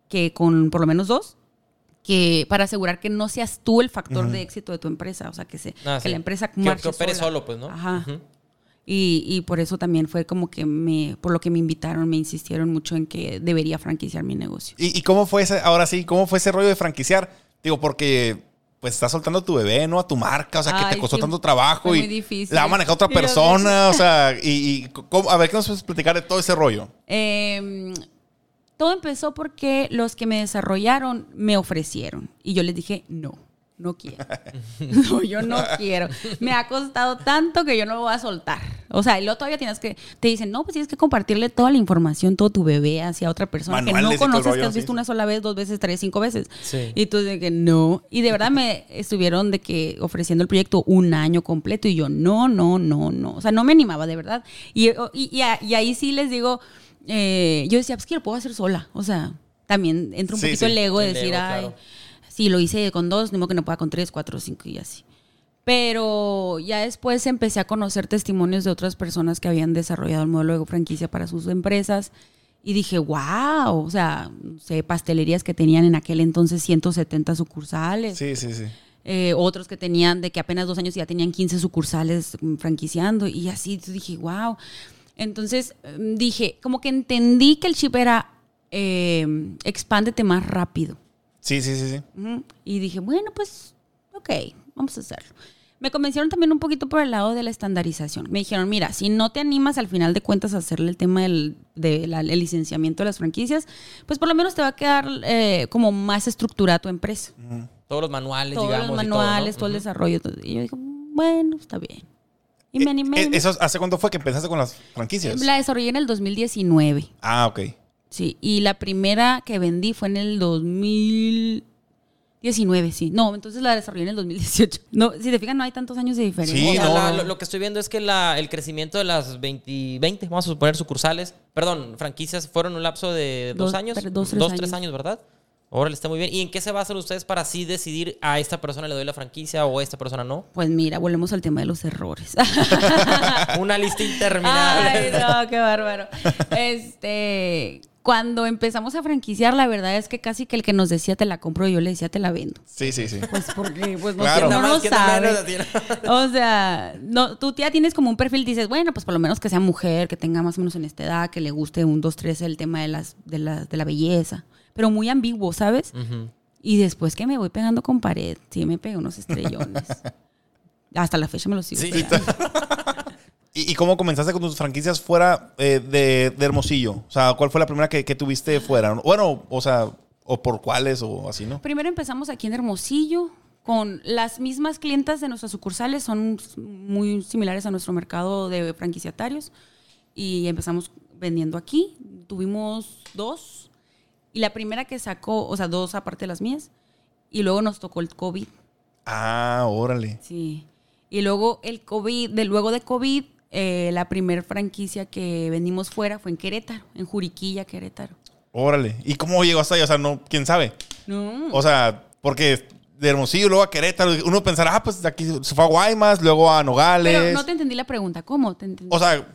que con por lo menos dos, que para asegurar que no seas tú el factor Ujú. de éxito de tu empresa, o sea, que, se, Ah, que sí. la empresa Que- marche que opere sola. solo, pues, ¿no? Ajá. Ujú. Y, y por eso también fue como que me, por lo que me invitaron, me insistieron mucho en que debería franquiciar mi negocio. ¿Y, y cómo fue ese, ahora sí, cómo fue ese rollo de franquiciar? Digo, porque pues estás soltando tu bebé, ¿no? A tu marca, o sea, que te costó sí, tanto trabajo y difícil. la va a manejar otra persona, o sea, y, y ¿cómo? a ver, ¿qué nos puedes platicar de todo ese rollo? Eh, todo empezó porque los que me desarrollaron me ofrecieron y yo les dije, no, no quiero. No, yo no quiero. Me ha costado tanto que yo no lo voy a soltar. O sea, y luego todavía tienes que, te dicen, no, pues tienes que compartirle toda la información, todo tu bebé hacia otra persona Manuales que no conoces, rollo, que has visto sí. una sola vez, dos veces, tres, cinco veces. Sí. Y tú de que no. Y de verdad me estuvieron de que ofreciendo el proyecto un año completo y yo no, no, no, no. O sea, no me animaba de verdad. Y, y, y a- y ahí sí les digo, eh, yo decía, pues que lo puedo hacer sola. O sea, también entra un Sí, poquito sí. el ego de El decir, ego, ay, claro. Sí, lo hice con dos, ni modo que no pueda con tres, cuatro, cinco y así. Pero ya después empecé a conocer testimonios de otras personas que habían desarrollado el modelo de franquicia para sus empresas. Y dije, wow, o sea, no sé, pastelerías que tenían en aquel entonces 170 sucursales. Sí, sí, sí. Eh, otros que tenían de que apenas dos años ya tenían 15 sucursales franquiciando. Y así dije, wow. Entonces mm, dije, como que entendí que el chip era eh, expándete más rápido. Sí, sí, sí, sí. Ujú. Y dije, bueno, pues, ok, vamos a hacerlo. Me convencieron también un poquito por el lado de la estandarización. Me dijeron, mira, si no te animas al final de cuentas a hacerle el tema del de la- el licenciamiento de las franquicias, pues por lo menos te va a quedar eh, como más estructurada tu empresa. Todos los manuales, Todos digamos. los y todo, ¿no? manuales, todo, el Ujú. desarrollo. todo. Y yo dije, bueno, está bien. Y me animé. Eh, ¿Eso hace cuánto fue que empezaste con las franquicias? La desarrollé en el 2019. Ah, ok. Sí, y la primera que vendí fue en el 2019, sí. No, entonces la desarrollé en el 2018. No, si te fijas, no hay tantos años de diferencia. O sea, la- lo, lo que estoy viendo es que la- el crecimiento de las 20, 20, vamos a suponer sucursales, perdón, franquicias, fueron un lapso de dos, Dos, años. tre- dos, tres tres años. años, ¿verdad? Órale, está muy bien. ¿Y en qué se basan ustedes para así decidir a esta persona le doy la franquicia o a esta persona no? Pues mira, volvemos al tema de los errores. Una lista interminable. Ay, no, qué bárbaro. Este, cuando empezamos a franquiciar, la verdad es que casi que el que nos decía te la compro, yo le decía te la vendo. Sí, sí, sí. Pues porque pues no, Claro. no ¿Quién da lo más, quién da sabe. O sea, no, tú ya tienes como un perfil, dices, bueno, pues por lo menos que sea mujer, que tenga más o menos en esta edad, que le guste un, dos, tres el tema de, las, de, la, de la belleza. Pero muy ambiguo, ¿sabes? Y después que me voy pegando con pared, sí me pegué unos estrellones. Hasta la fecha me los sigo Sí. pegando. ¿Y, cómo comenzaste con tus franquicias fuera eh, de, de Hermosillo? O sea, ¿cuál fue la primera que, que tuviste fuera? Bueno, o sea, o por cuáles o así, ¿no? Primero empezamos aquí en Hermosillo con las mismas clientas de nuestras sucursales, son muy similares a nuestro mercado de franquiciatarios y empezamos vendiendo aquí. Tuvimos dos y la primera que sacó, o sea, dos aparte de las mías y luego nos tocó el COVID. Ah, órale. Sí. Y luego el COVID, de luego de COVID, eh, la primer franquicia que vendimos fuera fue en Querétaro, en Juriquilla, Querétaro. Órale. ¿Y cómo llegó hasta ahí? O sea, no, quién sabe. No. O sea, porque de Hermosillo luego a Querétaro, uno pensará, ah, pues aquí se fue a Guaymas, luego a Nogales. Pero no te entendí la pregunta, ¿cómo? Te entendí? O sea,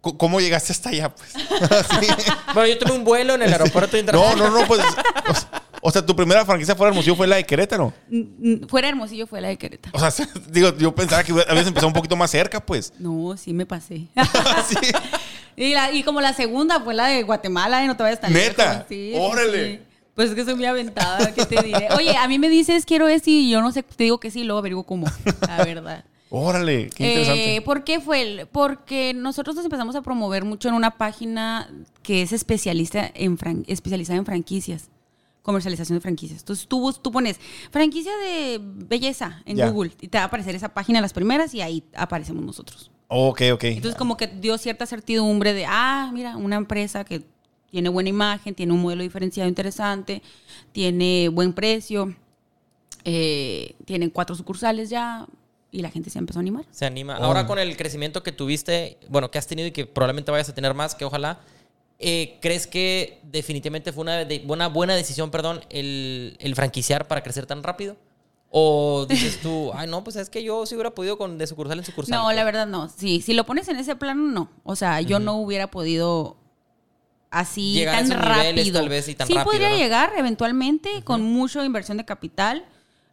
¿cómo llegaste hasta allá? Pues? Bueno, yo tuve un vuelo en el aeropuerto No, internacional. no, no, pues. o sea, O sea, tu primera franquicia fuera Hermosillo fue la de Querétaro. Mm, Fuera de Hermosillo fue la de Querétaro. O sea, digo, yo pensaba que habías empezado un poquito más cerca, pues. No, sí me pasé. y, la- y como la segunda fue la de Guatemala, y no te vayas tan ¿Neta? lejos. Sí, sí, Órale. sí. Pues es que soy muy aventada, ¿qué te diré? Oye, a mí me dices quiero esto y yo no sé, te digo que sí, luego averiguo cómo, la verdad. Órale, qué interesante. Eh, ¿Por qué fue? el- Porque nosotros nos empezamos a promover mucho en una página que es especialista en fran- especializada en franquicias, comercialización de franquicias. Entonces tú, bus- tú pones franquicia de belleza en. Google y te va a aparecer esa página las primeras y ahí aparecemos nosotros. ok, ok. Entonces como que dio cierta certidumbre de, ah, mira, una empresa que tiene buena imagen, tiene un modelo diferenciado interesante, tiene buen precio, eh, tienen cuatro sucursales ya y la gente se empezó a animar. Se anima. Oh. Ahora con el crecimiento que tuviste, bueno, que has tenido y que probablemente vayas a tener más, que ojalá, eh, ¿crees que definitivamente fue una, de- una buena decisión, perdón, el, el franquiciar para crecer tan rápido? ¿O dices tú, ay, no, pues es que yo sí hubiera podido con de sucursal en sucursal? No, la verdad no. Sí, si lo pones en ese plano, no. O sea, yo no hubiera podido así Llegar a tan rápido. niveles, tal vez, y tan sí rápido, podría ¿no? llegar eventualmente con mucha inversión de capital.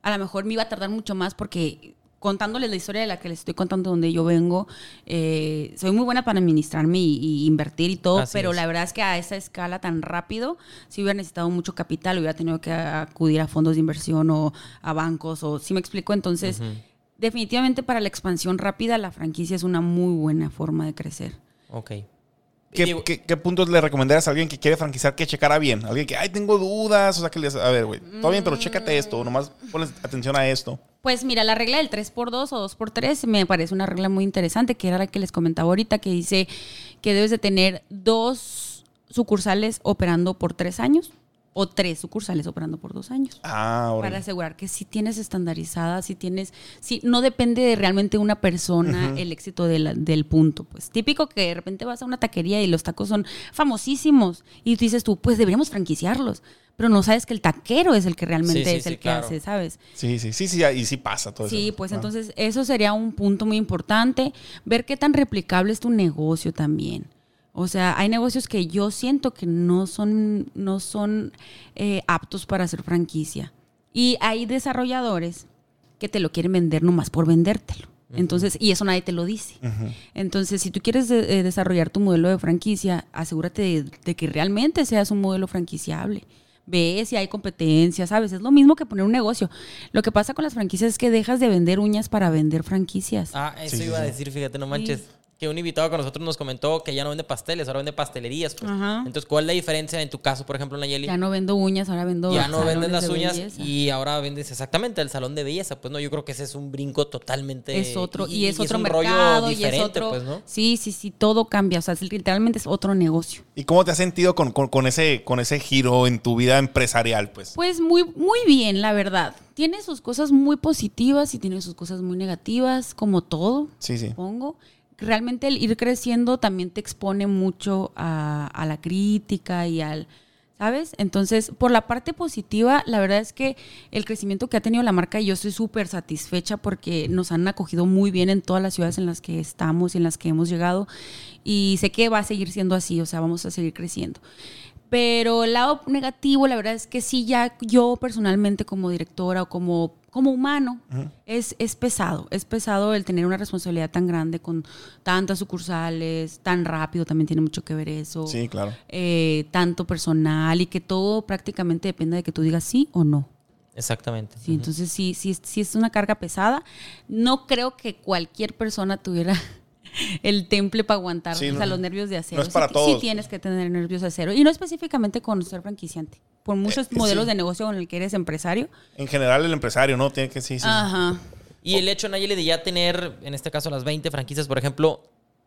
A lo mejor me iba a tardar mucho más porque contándoles la historia de la que les estoy contando donde yo vengo, eh, soy muy buena para administrarme y, y invertir y todo, Así pero es. la verdad es que a esa escala tan rápido, si hubiera necesitado mucho capital, hubiera tenido que acudir a fondos de inversión o a bancos, o si me explico, entonces... Definitivamente para la expansión rápida la franquicia es una muy buena forma de crecer. Ok. ¿Qué, Digo- qué- qué puntos le recomendarías a alguien que quiere franquiciar que checara bien? Alguien que, ay, tengo dudas. O sea, que les. A ver, güey, todo bien, pero chécate esto. Nomás ponle atención a esto. Pues mira, la regla del 3x2 o 2x3 me parece una regla muy interesante, que era la que les comentaba ahorita, que dice que debes de tener dos sucursales operando por tres años o tres sucursales operando por dos años. Ah, órale. Para asegurar que si tienes estandarizada, si tienes, si no depende de realmente una persona el éxito de la- del punto. Pues típico que de repente vas a una taquería y los tacos son famosísimos y dices tú, pues deberíamos franquiciarlos, pero no sabes que el taquero es el que realmente Sí, sí, es sí, el que claro. hace, ¿sabes? Sí, sí, sí, sí, y sí pasa todo Sí, eso. pues Ah. entonces eso sería un punto muy importante, ver qué tan replicable es tu negocio también. O sea, hay negocios que yo siento que no son, no son eh, aptos para hacer franquicia. Y hay desarrolladores que te lo quieren vender nomás por vendértelo. Entonces, y eso nadie te lo dice. Entonces, si tú quieres de- eh, desarrollar tu modelo de franquicia, asegúrate de, de que realmente seas un modelo franquiciable. Ve si hay competencia, ¿sabes? Es lo mismo que poner un negocio. Lo que pasa con las franquicias es que dejas de vender uñas para vender franquicias. Ah, eso Sí, sí, iba a decir, fíjate, no manches. Que un invitado con nosotros nos comentó que ya no vende pasteles, ahora vende pastelerías. Pues. Ajá. Entonces, ¿cuál es la diferencia en tu caso, por ejemplo, Nayeli? Ya no vendo uñas, ahora vendo Ya no vendes las uñas belleza. y ahora vendes exactamente el salón de belleza. Pues no, yo creo que ese es un brinco totalmente. es otro y, es otro un rollo mercado y es diferente, otro pues, ¿no? sí sí sí todo cambia o sea es- literalmente es otro negocio ¿Y cómo te has sentido con, con- con ese, con ese giro en tu vida empresarial, pues? pues muy muy bien la verdad tiene sus cosas muy positivas y tiene sus cosas muy negativas como todo Sí, sí. supongo realmente el ir creciendo también te expone mucho a, la crítica y al ¿Sabes? Entonces, por la parte positiva, la verdad es que el crecimiento que ha tenido la marca, yo estoy súper satisfecha porque nos han acogido muy bien en todas las ciudades en las que estamos y en las que hemos llegado. Y sé que va a seguir siendo así, o sea, vamos a seguir creciendo. Pero el lado negativo, la verdad es que sí, ya yo personalmente como directora o como, como humano, es, es pesado. Es pesado el tener una responsabilidad tan grande con tantas sucursales, tan rápido, también tiene mucho que ver eso. Sí, claro. Eh, tanto personal y que todo prácticamente depende de que tú digas sí o no. Exactamente. Sí, entonces sí, sí, es- sí es una carga pesada. No creo que cualquier persona tuviera el temple para aguantar Sí, o sea, no. los nervios de acero. No es para sí, todos. sí tienes que tener nervios de acero. Y no específicamente con ser franquiciante. Por muchos Eh, modelos sí. de negocio con el que eres empresario. En general, el empresario, ¿no? Tiene que, sí, sí. Ajá. Y el hecho, Nayeli, de ya tener, en este caso, las 20 franquicias, por ejemplo,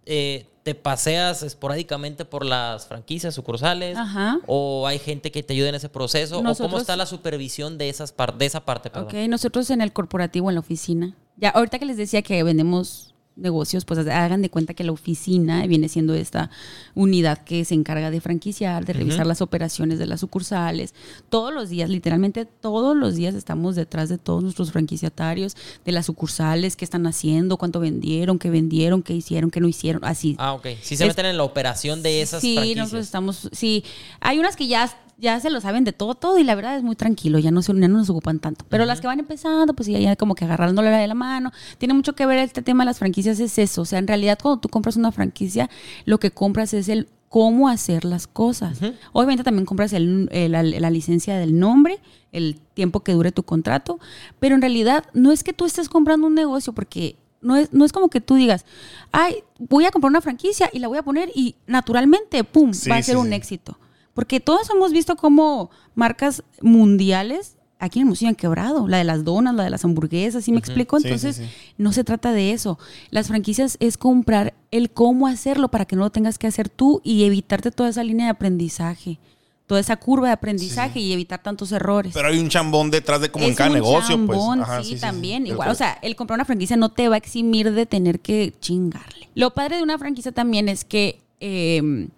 eh, ¿te paseas esporádicamente por las franquicias, sucursales? Ajá. ¿O hay gente que te ayuda en ese proceso? ¿O cómo está la supervisión de, esas par- de esa parte? Perdón? Ok, nosotros en el corporativo, en la oficina. Ya, ahorita que les decía que vendemos negocios, pues hagan de cuenta que la oficina viene siendo esta unidad que se encarga de franquiciar, de revisar las operaciones de las sucursales. Todos los días, literalmente todos los días estamos detrás de todos nuestros franquiciatarios, de las sucursales, qué están haciendo, cuánto vendieron, qué vendieron, qué hicieron, qué no hicieron, así. Ah, ok. Sí se Es- meten en la operación de esas sí, franquicias. nosotros estamos, sí, hay unas que ya ya se lo saben de todo, todo, y la verdad es muy tranquilo, ya no, se, ya no nos ocupan tanto. Pero las que van empezando, pues ya, ya como que agarrándole de la mano. Tiene mucho que ver este tema de las franquicias, es eso. O sea, en realidad cuando tú compras una franquicia, lo que compras es el cómo hacer las cosas. Obviamente también compras el- el- la, la licencia del nombre, el tiempo que dure tu contrato, pero en realidad no es que tú estés comprando un negocio porque no es, no es como que tú digas, ay, voy a comprar una franquicia y la voy a poner y naturalmente, ¡pum!, Sí, va a ser sí, un sí. éxito. Porque todos hemos visto como marcas mundiales aquí en Hermosillo han quebrado. La de las donas, la de las hamburguesas, ¿sí me explico? Sí, sí, Entonces, sí. no se trata de eso. Las franquicias es comprar el cómo hacerlo para que no lo tengas que hacer tú y evitarte toda esa línea de aprendizaje, toda esa curva de aprendizaje y evitar tantos errores. Pero hay un chambón detrás de como en Es cada un negocio, chambón, pues. Ajá, sí, también. sí. Igual, El- o sea, el comprar una franquicia no te va a eximir de tener que chingarle. Lo padre de una franquicia también es que eh,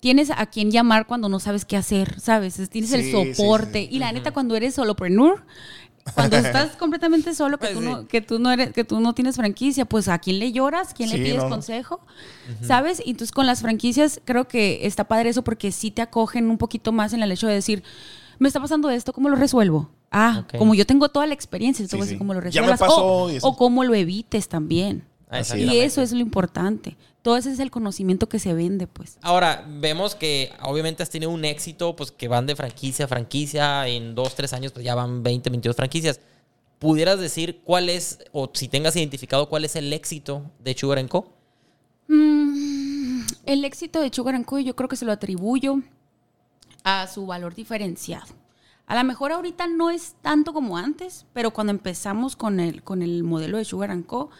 tienes a quien llamar cuando no sabes qué hacer, ¿sabes? Es- Tienes Sí, el soporte. sí. Y la neta, cuando eres solopreneur, cuando estás completamente solo, que, Pues tú no, que, tú no eres, que tú no tienes franquicia, pues a quién le lloras, quién le pides no. consejo, ¿sabes? Y entonces con las franquicias creo que está padre eso porque sí te acogen un poquito más en el hecho de decir, me está pasando esto, ¿cómo lo resuelvo? Ah, como yo tengo toda la experiencia, te Sí, voy a decir sí. cómo lo resuelvas. pasó o, así. o cómo lo evites también. Ah, Y eso es lo importante. Todo ese es el conocimiento que se vende, pues. Ahora, vemos que obviamente has tenido un éxito, pues que van de franquicia a franquicia, en dos, tres años pues ya van 20, 22 franquicias. ¿Pudieras decir cuál es, o si tengas identificado cuál es el éxito de Sugar Co? Mm, el éxito de Sugar Co yo creo que se lo atribuyo a su valor diferenciado. A lo mejor ahorita no es tanto como antes, pero cuando empezamos con el, con el modelo de Sugar Co,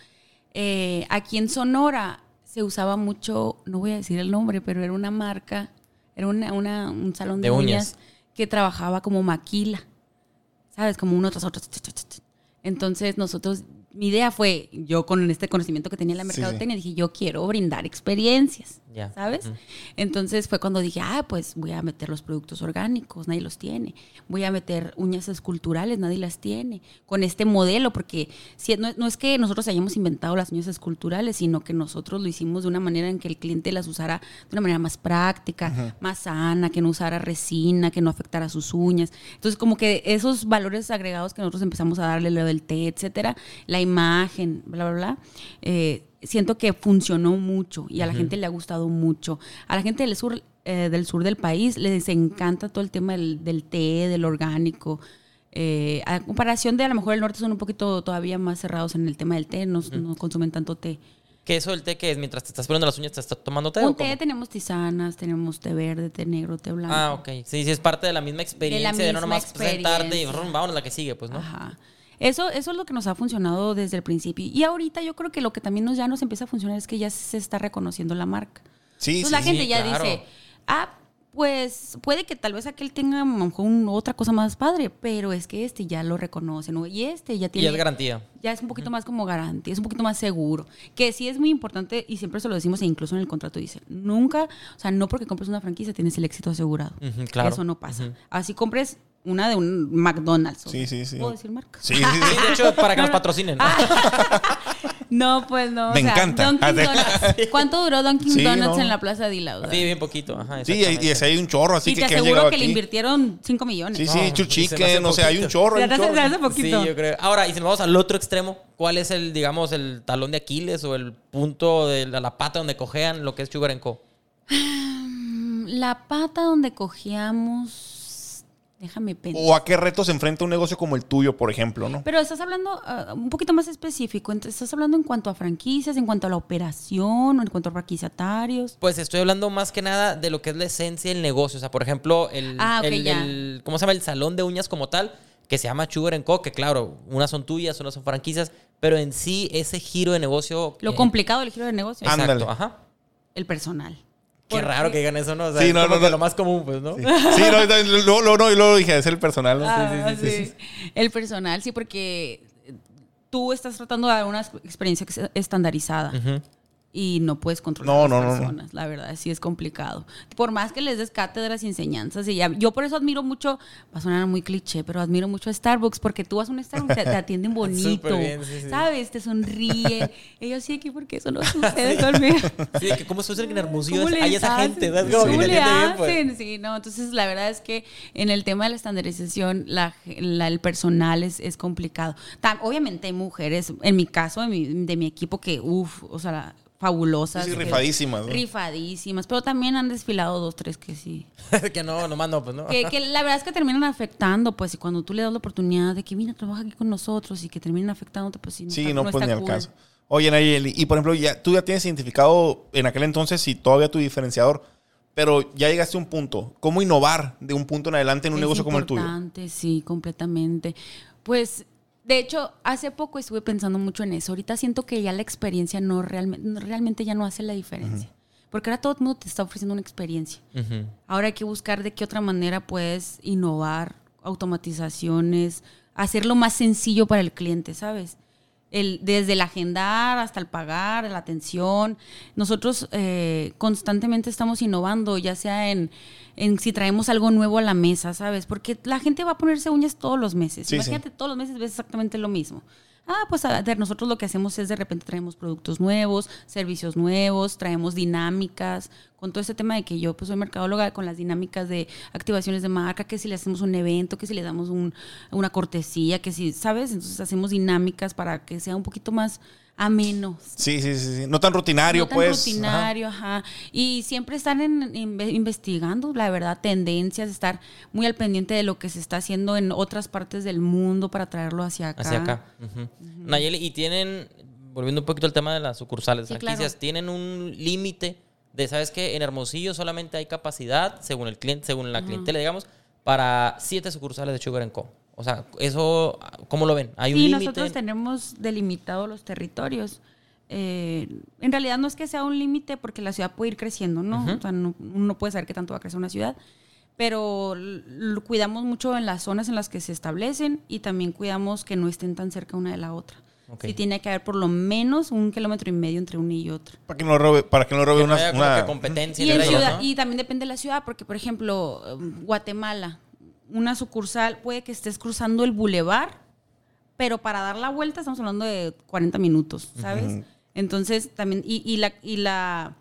eh, aquí en Sonora se usaba mucho, no voy a decir el nombre, pero era una marca, era una, una- un salón de, De uñas. uñas. que trabajaba como maquila, ¿sabes? Como uno tras otro. Entonces nosotros, mi idea fue, yo con este conocimiento que tenía en la Sí, sí. mercadotecnia, dije, yo quiero brindar experiencias, ¿sabes? Entonces fue cuando dije, ah, pues voy a meter los productos orgánicos, nadie los tiene. Voy a meter uñas esculturales, nadie las tiene. Con este modelo, porque si, no, no es que nosotros hayamos inventado las uñas esculturales, sino que nosotros lo hicimos de una manera en que el cliente las usara de una manera más práctica, más sana, que no usara resina, que no afectara sus uñas. Entonces, como que esos valores agregados que nosotros empezamos a darle, lo del té, etcétera, la imagen, bla, bla, bla, eh, siento que funcionó mucho y a la gente le ha gustado mucho. A la gente del sur, eh, del sur del país les encanta todo el tema del, del té, del orgánico. Eh, a comparación de a lo mejor el norte son un poquito todavía más cerrados en el tema del té, no, no consumen tanto té. ¿Qué eso del té que es? Mientras te estás poniendo las uñas, ¿te estás tomando té Un o cómo? té tenemos tisanas, tenemos té verde, té negro, té blanco. Ah, ok. Sí, sí, es parte de la misma experiencia de, no misma nomás sentarte y brum, vámonos la que sigue, pues, ¿no? Ajá. Eso, eso es lo que nos ha funcionado desde el principio. Y ahorita yo creo que lo que también nos, ya nos empieza a funcionar es que ya se está reconociendo la marca. Sí, Entonces sí, la sí. gente ya claro. dice, ah, pues puede que tal vez aquel tenga a lo mejor un- otra cosa más padre, pero es que este ya lo reconoce, ¿no? Y este ya Y tiene... es garantía. Ya es un poquito más como garantía, es un poquito más seguro. Que sí es muy importante y siempre se lo decimos e incluso en el contrato dice, nunca, o sea, no porque compres una franquicia tienes el éxito asegurado. Claro. Eso no pasa. Así compres una de un McDonald's. Sí, sí, sí. ¿Puedo decir marca? Sí, sí, Sí, sí. de hecho, para que nos patrocinen. No, pues no. Me o sea, encanta. Dunkin' Ah, Donuts. ¿Cuánto duró Dunkin' Sí, Donuts no. en la Plaza de Hila? O sea, Sí, bien poquito. Ajá, Sí, y, y ese hay un chorro, así y que, te aseguro que le invirtieron 5 millones. Sí, No, sí, me chuchique, no sé, hay un chorro. Se hace- chorro. se hace Sí, poquito. yo creo. Ahora, y si nos vamos al otro extremo, ¿cuál es el, digamos, el talón de Aquiles o el punto de la, la pata donde cojean lo que es Sugar Co? La pata donde cogíamos. Déjame pensar. O a qué retos se enfrenta un negocio como el tuyo, por ejemplo, ¿no? Pero estás hablando ah, un poquito más específico. Estás hablando en cuanto a franquicias, en cuanto a la operación, o en cuanto a franquiciatarios. Pues estoy hablando más que nada de lo que es la esencia del negocio. O sea, por ejemplo, el, Ah, ok, el- ya. el- ¿cómo se llama? El salón de uñas como tal, que se llama Sugar Co, que claro, unas son tuyas, unas son franquicias, pero en sí ese giro de negocio... Lo eh, complicado del giro de negocio. Exacto, Ándale. ajá. El personal. Qué raro que digan eso, ¿no? O sea, Sí, es no, como no, no. lo más común, pues, ¿no? Sí, no, no, y luego dije, es el personal, ¿no? Ah, sí. El personal, sí, porque tú estás tratando de dar una experiencia ex- estandarizada. Ujú. Y no puedes controlar No, a las no, no, no. personas. La verdad, sí es complicado. Por más que les des cátedras y enseñanzas. Y ya- yo por eso admiro mucho, va a sonar muy cliché, pero admiro mucho a Starbucks porque tú vas a un Starbucks te, te atienden bonito. Bien, sí, sí. ¿Sabes? Te sonríen. Ellos sí aquí porque eso no sucede conmigo. Sí, que ¿Cómo sucede que en Hermosillo ¿Cómo hay esa gente? ¿Cómo le bien, pues. hacen? Sí, no, entonces la verdad es que en el tema de la estandarización, la, la- el personal es, es complicado. Obviamente hay mujeres, en mi caso, de mi, de mi equipo, que, uff, o sea, fabulosas. Sí, sí, que- rifadísimas, ¿no? Rifadísimas, pero también han desfilado dos, tres que sí. que no, nomás no, pues no. Que, que la verdad es que terminan afectando, pues, y cuando tú le das la oportunidad de que, mira, trabaja aquí con nosotros y que terminen afectándote, pues sí. Sí, está- no, pues ni al cool. caso. Oye, Nayeli, y por ejemplo, ya, tú ya tienes identificado en aquel entonces si todavía tu diferenciador, pero ya llegaste a un punto. ¿Cómo innovar de un punto en adelante en un Es negocio como el tuyo? importante, sí, completamente. Pues, de hecho, hace poco estuve pensando mucho en eso. Ahorita siento que ya la experiencia no realmente, realmente ya no hace la diferencia. Porque ahora todo el mundo te está ofreciendo una experiencia. Ahora hay que buscar de qué otra manera puedes innovar, automatizaciones, hacerlo más sencillo para el cliente, ¿sabes? El, desde el agendar hasta el pagar, la atención. Nosotros eh, constantemente estamos innovando, ya sea en, en si traemos algo nuevo a la mesa, ¿sabes? Porque la gente va a ponerse uñas todos los meses. Sí, sí. Imagínate, todos los meses ves exactamente lo mismo. Ah, pues a ver, nosotros lo que hacemos es de repente traemos productos nuevos, servicios nuevos, traemos dinámicas, con todo este tema de que yo pues soy mercadóloga con las dinámicas de activaciones de marca, que si le hacemos un evento, que si le damos un- una cortesía, que si, ¿sabes? Entonces hacemos dinámicas para que sea un poquito más ameno, Sí, sí, sí, sí. No tan rutinario, no tan pues. rutinario, ajá. Y siempre estar en, inve- investigando, la verdad, tendencias, estar muy al pendiente de lo que se está haciendo en otras partes del mundo para traerlo hacia acá. Hacia acá. Nayeli, y tienen, volviendo un poquito al tema de las sucursales, Sí, franquicias, claro. tienen un límite de, ¿sabes qué? En Hermosillo solamente hay capacidad, según el cliente, según la clientela, digamos, para siete sucursales de Sugar Co. O sea, eso, ¿cómo lo ven? ¿Hay un Sí, nosotros tenemos delimitado los territorios. Eh, en realidad no es que sea un límite porque la ciudad puede ir creciendo, ¿no? Ujú. O sea, no, uno no puede saber qué tanto va a crecer una ciudad, pero lo cuidamos mucho en las zonas en las que se establecen y también cuidamos que no estén tan cerca una de la otra. Ok. Sí tiene que haber por lo menos un kilómetro y medio entre una y otra. Para que no robe, para que no robe Que no una, haya como una- competencia Y, en ciudad- ¿no? y también depende de la ciudad, porque por ejemplo, Guatemala, una sucursal puede que estés cruzando el bulevar, pero para dar la vuelta estamos hablando de 40 minutos, ¿sabes? Entonces también, y, y la, y la,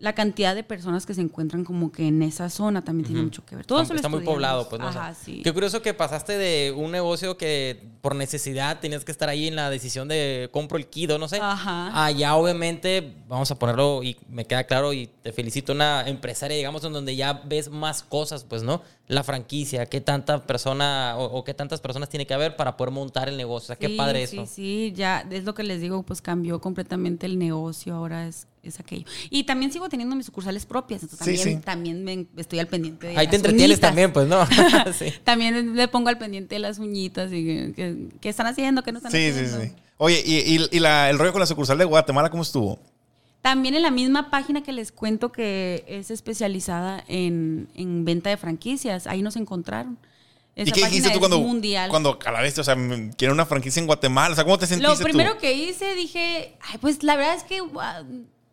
la cantidad de personas que se encuentran como que en esa zona también tiene mucho que ver. Todo eso está, está muy poblado, pues, ¿no? O sea, Ajá, sí. Qué curioso que pasaste de un negocio que por necesidad tenías que estar ahí en la decisión de compro el kido, no sé. Ajá. Allá, obviamente, vamos a ponerlo y me queda claro y te felicito, una empresaria, digamos, en donde ya ves más cosas, pues, ¿no? La franquicia, qué tanta persona o, o qué tantas personas tiene que haber para poder montar el negocio. O sea, qué Sí, padre sí, eso. Sí, ya es lo que les digo, pues cambió completamente el negocio, ahora es, es aquello. Y también sigo teniendo mis sucursales propias, entonces Sí, también, sí. también me- estoy al pendiente de Ahí te las entretienes uñitas. también, pues, ¿no? sí. También le pongo al pendiente de las uñitas y que, que- qué están haciendo, qué no están Sí, sí, haciendo. sí. Oye, y, y- y la- el rollo con la sucursal de Guatemala, ¿cómo estuvo? También en la misma página que les cuento que es especializada en, en venta de franquicias, ahí nos encontraron. ¿Y Esa qué dijiste tú es cuando, mundial. cuando a la vez, o sea, quiero una franquicia en Guatemala? O sea, ¿cómo te sentiste Lo primero tú? que hice, dije, ay, pues la verdad es que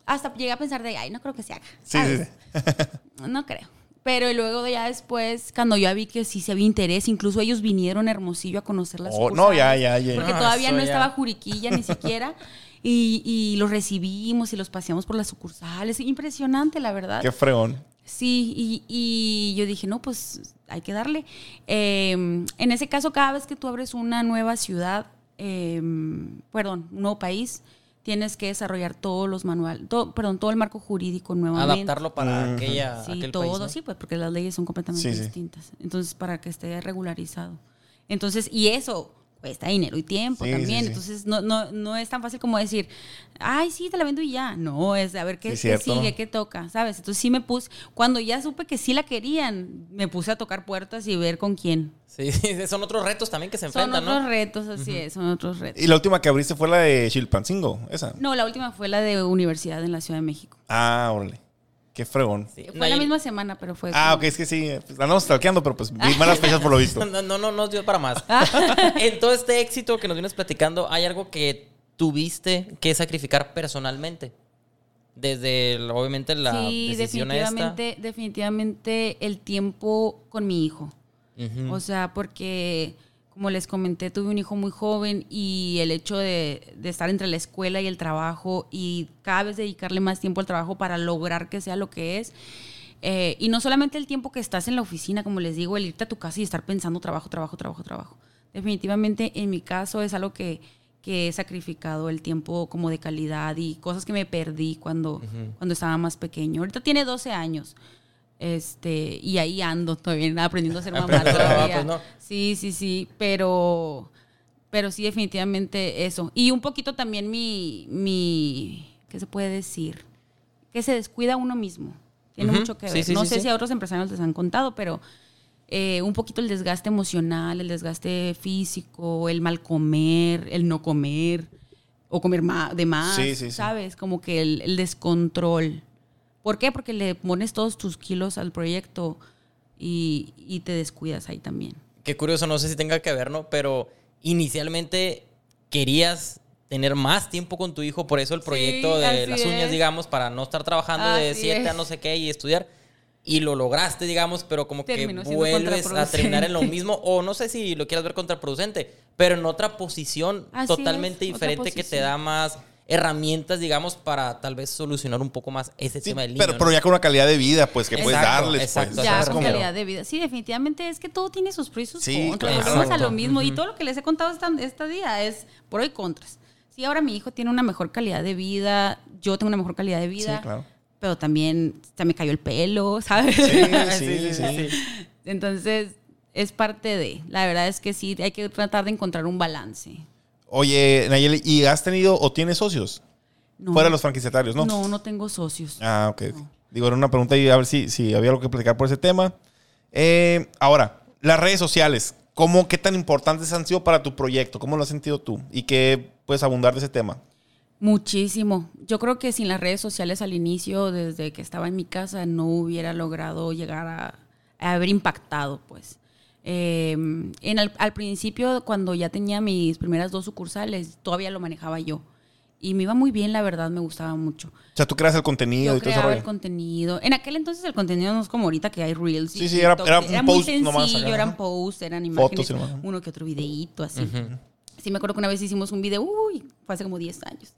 hasta llegué a pensar de, ay, no creo que se haga. Sí, sí. No creo. Pero luego ya después, cuando ya vi que sí se había interés, incluso ellos vinieron a Hermosillo a conocer las Oh, no, ya, ya, ya. Porque No, todavía no ya. estaba Juriquilla ni siquiera. Y, y los recibimos y los paseamos por las sucursales. Impresionante, la verdad. Qué fregón. Sí, y, y yo dije, no, pues hay que darle. Eh, en ese caso, cada vez que tú abres una nueva ciudad, eh, perdón, un nuevo país, tienes que desarrollar todos los manuales, todo, perdón, todo el marco jurídico nuevamente. Adaptarlo para aquella, Sí, aquel todo, país, ¿no? sí, pues porque las leyes son completamente Sí, sí. distintas. Entonces, para que esté regularizado. Entonces, y eso cuesta dinero y tiempo Sí, también. sí, sí. Entonces, no, no, no es tan fácil como decir, ay, sí, te la vendo y ya. No, es a ver qué, Sí, qué cierto. sigue, qué toca, ¿sabes? Entonces, sí me puse, cuando ya supe que sí la querían, me puse a tocar puertas y ver con quién. Sí, son otros retos también que se Son enfrentan, otros ¿no? retos, así es, son otros retos. Y la última que abriste fue la de Chilpancingo, esa. No, la última fue la de universidad en la Ciudad de México. Ah, órale. Qué fregón. Sí. Fue la misma semana, pero fue... Ah, como- ok, es que sí. pues, andamos stalkeando, pero pues vi malas fechas por lo visto. No, no, no nos dio para más. en todo este éxito que nos vienes platicando, ¿hay algo que tuviste que sacrificar personalmente? Desde, el- obviamente, la sí, decisión esta. definitivamente, definitivamente el tiempo con mi hijo. O sea, porque como les comenté, tuve un hijo muy joven y el hecho de, de estar entre la escuela y el trabajo y cada vez dedicarle más tiempo al trabajo para lograr que sea lo que es. Eh, y no solamente el tiempo que estás en la oficina, como les digo, el irte a tu casa y estar pensando trabajo, trabajo, trabajo, trabajo. Definitivamente en mi caso es algo que, que he sacrificado el tiempo como de calidad y cosas que me perdí cuando, cuando estaba más pequeño. Ahorita tiene 12 años. Este, y ahí ando todavía aprendiendo a ser mamá todavía. pues, no. Sí, sí, sí, pero pero sí definitivamente eso. Y un poquito también mi mi ¿qué se puede decir? Que se descuida uno mismo. Tiene mucho que ver. Sí, sí, no sí, sé si a otros empresarios les han contado, pero eh, un poquito el desgaste emocional, el desgaste físico, el mal comer, el no comer o comer ma- de más. ¿sabes? Como que el, el descontrol. ¿Por qué? Porque le pones todos tus kilos al proyecto y, y te descuidas ahí también. Qué curioso, no sé si tenga que ver, ¿no? Pero inicialmente querías tener más tiempo con tu hijo, por eso el proyecto de las uñas, es. digamos, para no estar trabajando de Así 7 a no sé qué y estudiar. Y lo lograste, digamos, pero como Terminó que vuelves a terminar en lo mismo, o no sé si lo quieras ver contraproducente, pero en otra posición Así totalmente es, diferente que te da más herramientas, digamos, para tal vez solucionar un poco más ese Sí, tema del niño. pero, ¿no? pero ya con una calidad de vida, pues, que puedes Exacto, darles, exacto. pues. ya con como- calidad de vida. Sí, definitivamente es que todo tiene sus pros y sus Sí, contras. claro. Volvemos a lo mismo. Y todo lo que les he contado esta, este día es por y contras. Sí, ahora mi hijo tiene una mejor calidad de vida, yo tengo una mejor calidad de vida, Sí, claro. pero también se me cayó el pelo, ¿sabes? Sí, sí, sí. Entonces, es parte de. La verdad es que sí, hay que tratar de encontrar un balance. Oye, Nayeli, ¿y has tenido o tienes socios? No, Fuera de los franquiciatarios, ¿no? No, no tengo socios. Ah, ok. Digo, era una pregunta y a ver si, si había algo que platicar por ese tema. Eh, ahora, las redes sociales. ¿Cómo, ¿Qué tan importantes han sido para tu proyecto? ¿Cómo lo has sentido tú? ¿Y qué puedes abundar de ese tema? Muchísimo. Yo creo que sin las redes sociales al inicio, desde que estaba en mi casa, no hubiera logrado llegar a, a haber impactado, pues. Eh, en al, al principio, cuando ya tenía mis primeras dos sucursales, todavía lo manejaba yo. Y me iba muy bien, la verdad, me gustaba mucho. O sea, tú creas el contenido Yo y todo creaba el contenido. En aquel entonces el contenido no es como ahorita que hay reels. y Sí, sí, era- era un muy post nomás sencillo, acá, eran posts, eran Fotos imágenes, nomás. uno que otro videíto, así. Sí, me acuerdo que una vez hicimos un video, uy, fue hace como 10 años.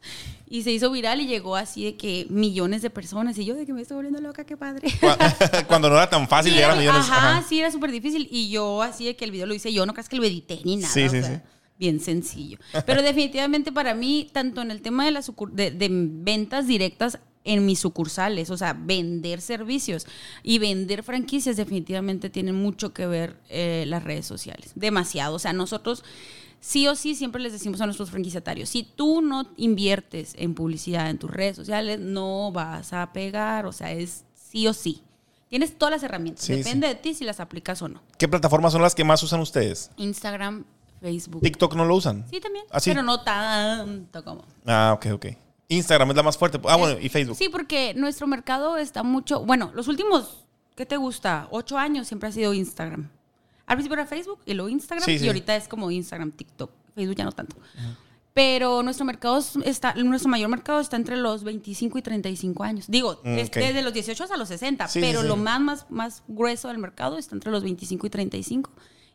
Y se hizo viral y llegó así de que millones de personas. Y yo de que me estoy volviendo loca, qué padre. Cuando no era tan fácil Sí, llegar a millones. Ajá, Ajá. sí, era súper difícil. Y yo así de que el video lo hice yo, no creas que lo edité ni nada. Sí, o sí, sea, sí. Bien sencillo. Pero definitivamente para mí, tanto en el tema de, las de ventas directas en mis sucursales, o sea, vender servicios y vender franquicias, definitivamente tienen mucho que ver eh, las redes sociales. Demasiado. O sea, nosotros sí o sí siempre les decimos a nuestros franquiciatarios, si tú no inviertes en publicidad en tus redes sociales, no vas a pegar, o sea, es sí o sí. Tienes todas las herramientas, Sí, depende de ti si las aplicas o no. ¿Qué plataformas son las que más usan ustedes? Instagram, Facebook. TikTok no lo usan. Sí, también, ¿Ah, sí? pero no tanto como. Ah, ok, ok. Instagram es la más fuerte. Ah, bueno, y Facebook. Sí, porque nuestro mercado está mucho, bueno, los últimos, ¿qué te gusta? Ocho años siempre ha sido Instagram. Al principio era Facebook y luego Instagram Sí, sí. y ahorita es como Instagram, TikTok. Facebook ya no tanto. Pero nuestro mercado es- está, nuestro mayor mercado está entre los 25 y 35 años. Digo, Mm, es desde los 18 hasta los 60, Sí, pero lo más, más, más grueso del mercado está entre los 25 y 35.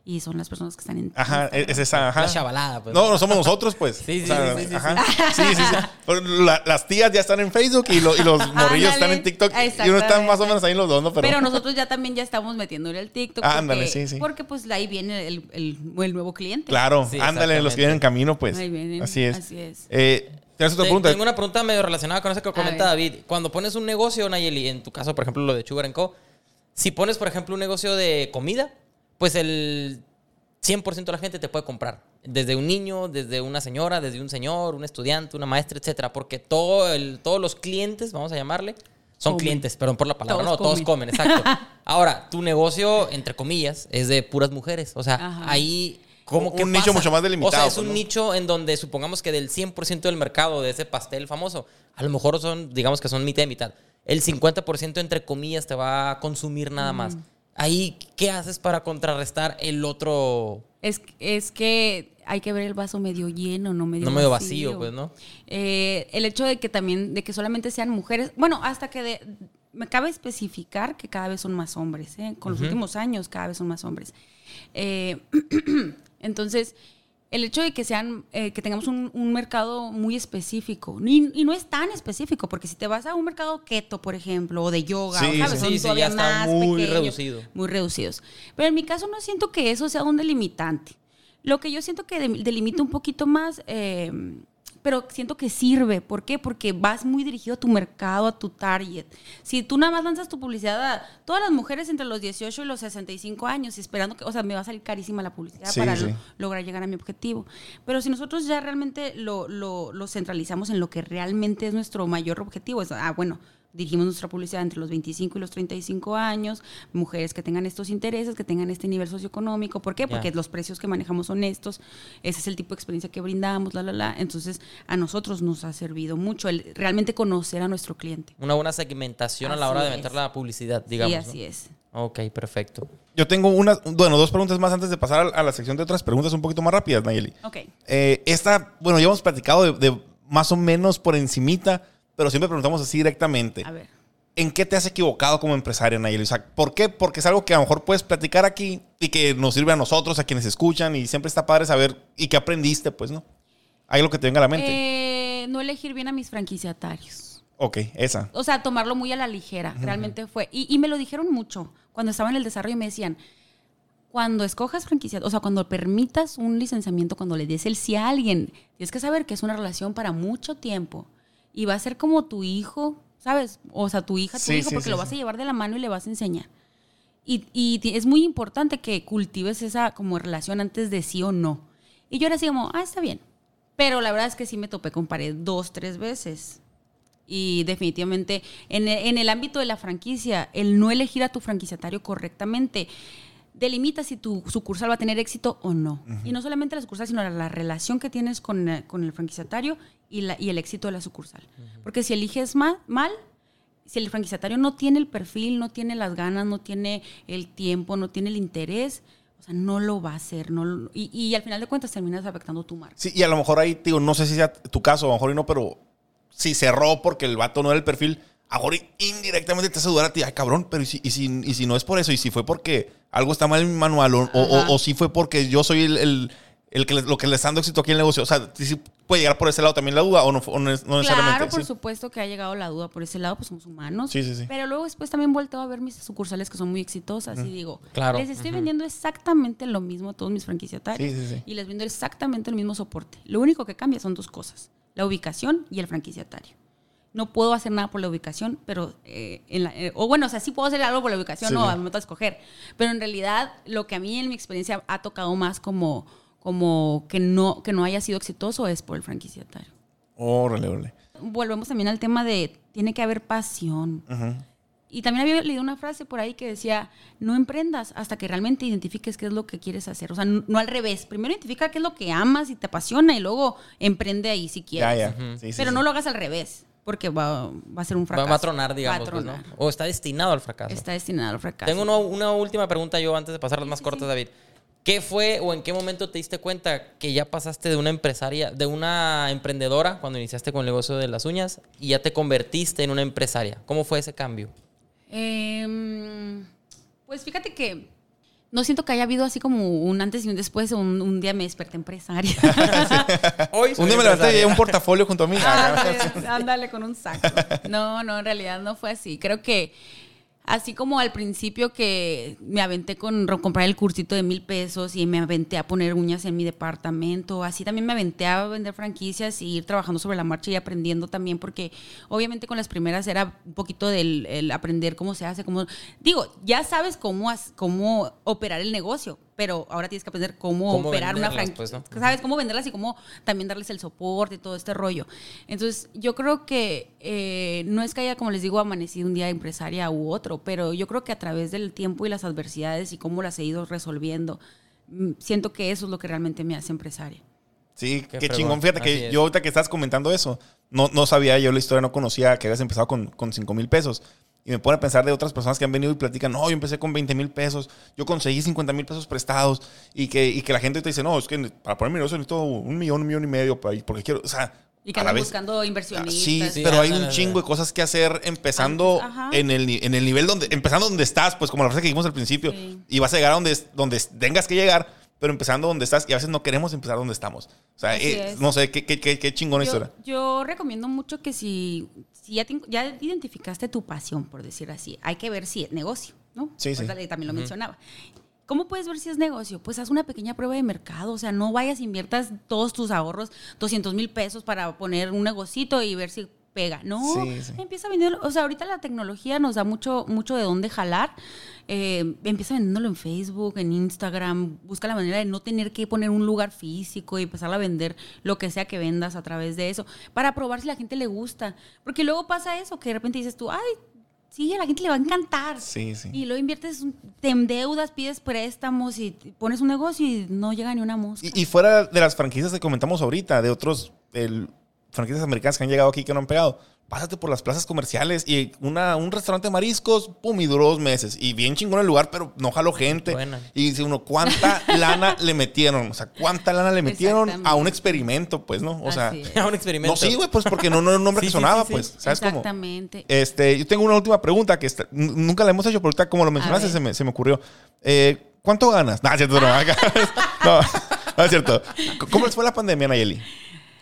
Y son las personas que están en Ajá, es esa, ajá. La chavalada, pues. No, no somos nosotros, pues. Sí, sí, O sea, sí, sí, sí, ajá. Sí, sí, sí. Pero la- las tías ya están en Facebook y, lo- y los morrillos están en TikTok. Y uno está más o menos ahí en los dos, ¿no? Pero, Pero, nosotros ya también ya estamos metiéndole el TikTok. Ah, porque, ándale, sí, sí. Porque pues ahí viene el, el- el nuevo cliente. claro, Sí, ándale, los que vienen en camino, pues. Ahí vienen, Así es. así es. Eh, ¿Tienes otra pregunta? Tengo una pregunta medio relacionada con eso que comenta. David. Cuando pones un negocio, Nayeli, en tu caso, por ejemplo, lo de Sugar Co., si pones, por ejemplo, un negocio de comida, pues el 100% de la gente te puede comprar. Desde un niño, desde una señora, desde un señor, un estudiante, una maestra, etcétera. Porque todo el, todos los clientes, vamos a llamarle, son Comen. clientes, perdón por la palabra. Todos no, todos comen. exacto. Ahora, tu negocio, entre comillas, es de puras mujeres. O sea, Ajá. ahí... ¿Cómo Un que nicho mucho más delimitado, O sea, es un ¿no? nicho en donde supongamos que del 100% del mercado de ese pastel famoso, a lo mejor son, digamos que son mitad y mitad. El 50% entre comillas te va a consumir nada más. Ahí, ¿qué haces para contrarrestar el otro? Es, es que hay que ver el vaso medio lleno, no medio No medio vacío, pues, ¿no? Eh, el hecho de que también, de que solamente sean mujeres, bueno, hasta que de- me cabe especificar que cada vez son más hombres, ¿eh? con los últimos años cada vez son más hombres. Eh, entonces, el hecho de que sean, eh, que tengamos un, un mercado muy específico, y, y no es tan específico, porque si te vas a un mercado keto, por ejemplo, o de yoga, Sí, o, ¿sabes? sí, son sí, está más muy pequeños, reducido. muy reducidos. Pero en mi caso no siento que eso sea un delimitante. Lo que yo siento que de- delimita un poquito más, eh, pero siento que sirve. ¿Por qué? Porque vas muy dirigido a tu mercado, a tu target. Si tú nada más lanzas tu publicidad a todas las mujeres entre los 18 y los 65 años, esperando que, o sea, me va a salir carísima la publicidad Sí, para sí. lo- lograr llegar a mi objetivo. Pero si nosotros ya realmente lo, lo- lo centralizamos en lo que realmente es nuestro mayor objetivo, es, ah, bueno, dirigimos nuestra publicidad entre los 25 y los 35 años, mujeres que tengan estos intereses, que tengan este nivel socioeconómico. ¿Por qué? Porque los precios que manejamos son estos, ese es el tipo de experiencia que brindamos, la, la, la. Entonces, a nosotros nos ha servido mucho el realmente conocer a nuestro cliente. Una buena segmentación a la Así hora de es. meter la publicidad, digamos. y ¿no? así es. Ok, perfecto. Yo tengo una, bueno, dos preguntas más antes de pasar a, a la sección de otras preguntas un poquito más rápidas, Nayeli. Ok. Eh, esta, bueno, ya hemos platicado de, de más o menos por encimita, pero siempre preguntamos así directamente. A ver. ¿En qué te has equivocado como empresaria, Nayeli? O sea, ¿por qué? Porque es algo que a lo mejor puedes platicar aquí y que nos sirve a nosotros, a quienes escuchan, y siempre está padre saber y qué aprendiste, pues, ¿no? Hay algo que te venga a la mente. Eh, no elegir bien a mis franquiciatarios. ok, esa. O sea, tomarlo muy a la ligera. Realmente fue. Y, y me lo dijeron mucho. Cuando estaba en el desarrollo me decían, cuando escojas franquiciado, o sea, cuando permitas un licenciamiento, cuando le des el sí a alguien, tienes que saber que es una relación para mucho tiempo. Y va a ser como tu hijo, ¿sabes? O sea, tu hija, tu Sí, hijo, sí, porque sí, lo vas a llevar de la mano y le vas a enseñar. Y, y es muy importante que cultives esa como relación antes de sí o no. Y yo era así como, ah, está bien. Pero la verdad es que sí me topé con pared dos, tres veces. Y definitivamente en e- en el ámbito de la franquicia, el no elegir a tu franquiciatario correctamente delimita si tu sucursal va a tener éxito o no. Y no solamente la sucursal, sino la, la relación que tienes con, eh, con el franquiciatario y, la- y el éxito de la sucursal. Porque si eliges ma- mal, si el franquiciatario no tiene el perfil, no tiene las ganas, no tiene el tiempo, no tiene el interés, o sea, no lo va a hacer. No, lo- y, y al final de cuentas terminas afectando tu marca. Sí, y a lo mejor ahí, digo, no sé si sea tu caso, a lo mejor y no, pero si cerró porque el vato no era el perfil, a lo mejor indirectamente te hace dudar a ti, ay cabrón, pero ¿y si, y si, y si no es por eso? ¿Y si fue porque algo está mal en mi manual? ¿O, o, si fue porque yo soy el, el- el que le- lo que le está dando éxito aquí en el negocio? O sea, sí puede llegar por ese lado también la duda o no, o no, es- no necesariamente. Claro, por sí. supuesto que ha llegado la duda por ese lado, pues somos humanos. Sí, sí, sí. Pero luego después también vuelto a ver mis sucursales que son muy exitosas y digo, Claro. les estoy vendiendo exactamente lo mismo a todos mis franquiciatarios Sí, sí, sí. y les vendo exactamente el mismo soporte. Lo único que cambia son dos cosas, la ubicación y el franquiciatario. No puedo hacer nada por la ubicación, pero eh, en la- eh, o bueno, o sea, sí puedo hacer algo por la ubicación, Sí, no, al momento de escoger. Pero en realidad, lo que a mí en mi experiencia ha tocado más como, como que no, que no haya sido exitoso es por el franquiciatario Órale, órale. volvemos también al tema de tiene que haber pasión. Y también había leído una frase por ahí que decía, no emprendas hasta que realmente identifiques qué es lo que quieres hacer. O sea, no, no al revés. Primero identifica qué es lo que amas y te apasiona y luego emprende ahí si quieres. Ya, ya. Sí, Pero sí. no lo hagas al revés, porque va, va a ser un fracaso. va a tronar, digamos. Va a pues, ¿no? O está destinado al fracaso. Está destinado al fracaso. Tengo una, una última pregunta yo antes de pasar las más cortas, David. ¿Qué fue o en qué momento te diste cuenta que ya pasaste de una empresaria, de una emprendedora cuando iniciaste con el negocio de las uñas y ya te convertiste en una empresaria? ¿Cómo fue ese cambio? Em, pues fíjate que no siento que haya habido así como un antes y un después. Un, un día me desperté empresaria. Hoy Un día me levanté y un portafolio junto a mí. Ándale, ándale con un saco. No, no, en realidad no fue así. Creo que así como al principio que me aventé con comprar el cursito de mil pesos y me aventé a poner uñas en mi departamento, así también me aventé a vender franquicias y ir trabajando sobre la marcha y aprendiendo también, porque obviamente con las primeras era un poquito del el aprender cómo se hace, cómo... Digo, ya sabes cómo, cómo operar el negocio, pero ahora tienes que aprender cómo, Cómo operar una franquicia. pues, ¿no? ¿Sabes cómo venderlas y cómo también darles el soporte y todo este rollo? Entonces, yo creo que eh, no es que haya, como les digo, amanecido un día empresaria u otro, pero yo creo que a través del tiempo y las adversidades y cómo las he ido resolviendo, mm, siento que eso es lo que realmente me hace empresaria. Sí, Qué qué, chingón. Fíjate Así que es. yo ahorita que estás comentando eso, no, no sabía yo la historia, no conocía que habías empezado con, con 5 mil pesos. Y me pone a pensar de otras personas que han venido y platican, no, yo empecé con 20 mil pesos, yo conseguí 50 mil pesos prestados y que, y que la gente te dice, no, es que para poner mi negocio necesito un millón, un millón y medio para porque quiero, o sea, Y que andan vez- buscando inversionistas. Sí, Sí, pero hay un chingo de cosas que hacer empezando ajá. en el, en el nivel donde, empezando donde estás, pues como la frase que dijimos al principio, Sí. y vas a llegar a donde, donde tengas que llegar, pero empezando donde estás, y a veces no queremos empezar donde estamos. O sea, eh, es. no sé, qué, qué, qué, qué chingona yo, historia. yo recomiendo mucho que si, si ya, te- ya identificaste tu pasión, por decir así, hay que ver si es negocio, ¿no? Sí, sí. También lo mencionaba. ¿Cómo puedes ver si es negocio? Pues haz una pequeña prueba de mercado, o sea, no vayas, inviertas todos tus ahorros, 200 mil pesos para poner un negocito y ver si pega. No, Sí, sí. empieza vendiendo, o sea, ahorita la tecnología nos da mucho, mucho de dónde jalar. Eh, empieza vendiéndolo en Facebook, en Instagram, busca la manera de no tener que poner un lugar físico y empezar a vender lo que sea que vendas a través de eso, para probar si la gente le gusta. Porque luego pasa eso, que de repente dices tú, ay, sí, a la gente le va a encantar. Sí, sí. Y luego inviertes, te endeudas, pides préstamos y pones un negocio y no llega ni una mosca. Y, y fuera de las franquicias que comentamos ahorita, de otros el, franquicias americanas que han llegado aquí que no han pegado, pásate por las plazas comerciales y una, un restaurante de mariscos, pum, y duró dos meses. Y bien chingón el lugar, pero no jaló gente. Buena. Y dice uno, ¿cuánta lana le metieron? O sea, ¿cuánta lana le metieron a un experimento, pues, no? O sea. A un experimento. no, sí, güey, pues porque no, no era un nombre Sí, que sonaba, sí, sí. pues. ¿Sabes cómo? Exactamente. Este, yo tengo una última pregunta que está- nunca la hemos hecho, pero ahorita como lo mencionaste se me, se me ocurrió. Eh, ¿Cuánto ganas? No, es cierto, no. no, no es cierto. ¿Cómo les fue la pandemia, Nayeli?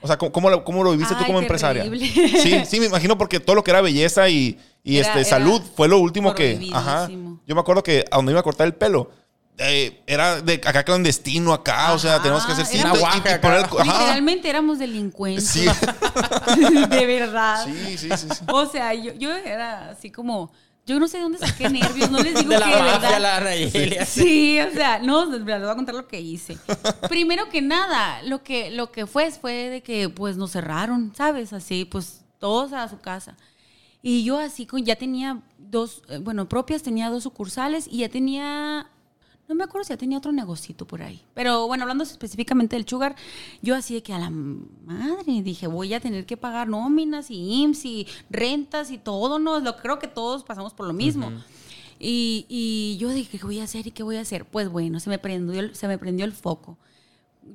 O sea, ¿cómo, cómo lo, cómo lo viviste tú como empresaria? Sí, sí, me imagino porque todo lo que era belleza y, y Era- este, era salud fue lo último que... Ajá. Yo me acuerdo que a donde iba a cortar el pelo, eh, era de acá clandestino acá, o sea, tenemos que hacer cita y- y, Oaxaca. poner... Ajá. Literalmente éramos delincuentes. Sí. de verdad. Sí, sí, sí, sí. O sea, yo, yo era así como. Yo no sé de dónde saqué nervios, no les digo De la que mafia, la Nayeli. Sí, o sea, no, les voy a contar lo que hice. Primero que nada, lo que, lo que fue fue de que pues nos cerraron, ¿sabes? Así, pues todos a su casa. Y yo así, con, ya tenía dos, eh, bueno, propias, tenía dos sucursales y ya tenía, no me acuerdo si ya tenía otro negocito por ahí. Pero bueno, hablando específicamente del Sugar, yo así de que a la madre dije, voy a tener que pagar nóminas y IMSS y rentas y todo, ¿no? Lo, creo que todos pasamos por lo mismo. Y, y yo dije, ¿qué voy a hacer y qué voy a hacer? Pues bueno, se me prendió el, se me prendió el foco.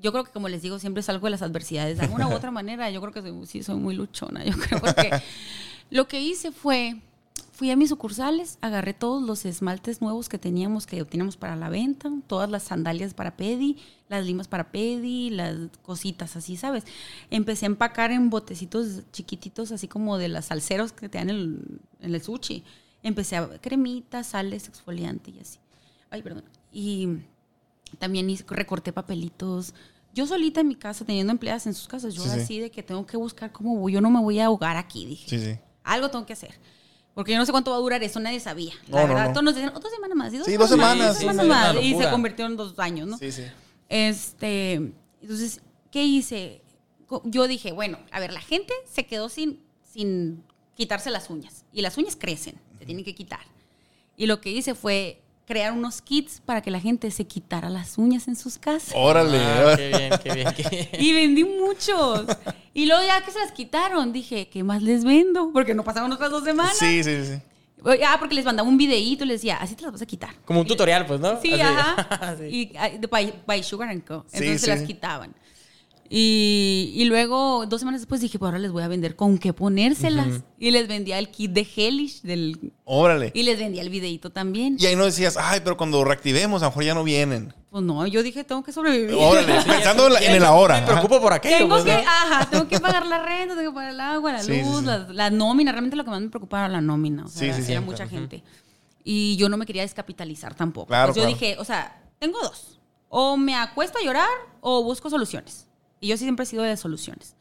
Yo creo que, como les digo, siempre salgo de las adversidades. De alguna u otra manera, yo creo que soy- sí soy muy luchona. Yo creo porque lo que hice fue, fui a mis sucursales, agarré todos los esmaltes nuevos que teníamos, que teníamos para la venta, todas las sandalias para pedi, las limas para pedi, las cositas así, ¿sabes? Empecé a empacar en botecitos chiquititos, así como de las salseros que te dan el, en el sushi. Empecé a cremitas, sales, exfoliante y así. Ay, perdón. Y también recorté papelitos. Yo solita en mi casa, teniendo empleadas en sus casas, yo Sí, sí. así de que tengo que buscar cómo voy. Yo no me voy a ahogar aquí, dije. Sí, sí. Algo tengo que hacer. Porque yo no sé cuánto va a durar eso, nadie sabía. La No, verdad, no. todos nos decían, otra semana más. y Sí, dos semanas, Dos semanas sí, más. Y se convirtió en dos años, ¿no? Sí, sí. Este, entonces, ¿qué hice? Yo dije, bueno, a ver, la gente se quedó sin, sin quitarse las uñas. Y las uñas crecen, se tienen que quitar. Y lo que hice fue crear unos kits para que la gente se quitara las uñas en sus casas. Órale. Ah, qué bien, qué bien, qué bien. Y vendí muchos. Y luego ya que se las quitaron, dije, ¿qué más les vendo? Porque no pasaban otras dos semanas. Sí, sí, sí. Ah, porque les mandaba un videíto y les decía, así te las vas a quitar. Como un tutorial, pues, ¿no? Sí, Así. ajá. Sí. Y ah, de by, by Sugar and Co. Entonces sí. se las quitaban. Y, y luego, dos semanas después, dije, pues ahora les voy a vender con qué ponérselas. Y les vendía el kit de Hellish del, Órale. y les vendía el videíto también. Y ahí no decías, ay, pero cuando reactivemos, a lo mejor ya no vienen. Pues no, yo dije, tengo que sobrevivir. Órale, pensando en, la- en el ahora. Me preocupo por aquello, Tengo pues, que, ¿no? ajá, tengo que pagar la renta, tengo que pagar el agua, la Sí, sí, luz, sí. La, la nómina. Realmente lo que más me preocupaba era la nómina. O sea, Sí, sí, sí, era sí. mucha gente. Y yo no me quería descapitalizar tampoco. Claro, Pues yo claro. dije, o sea, tengo dos. O me acuesto a llorar o busco soluciones. Y yo sí siempre he sido de soluciones.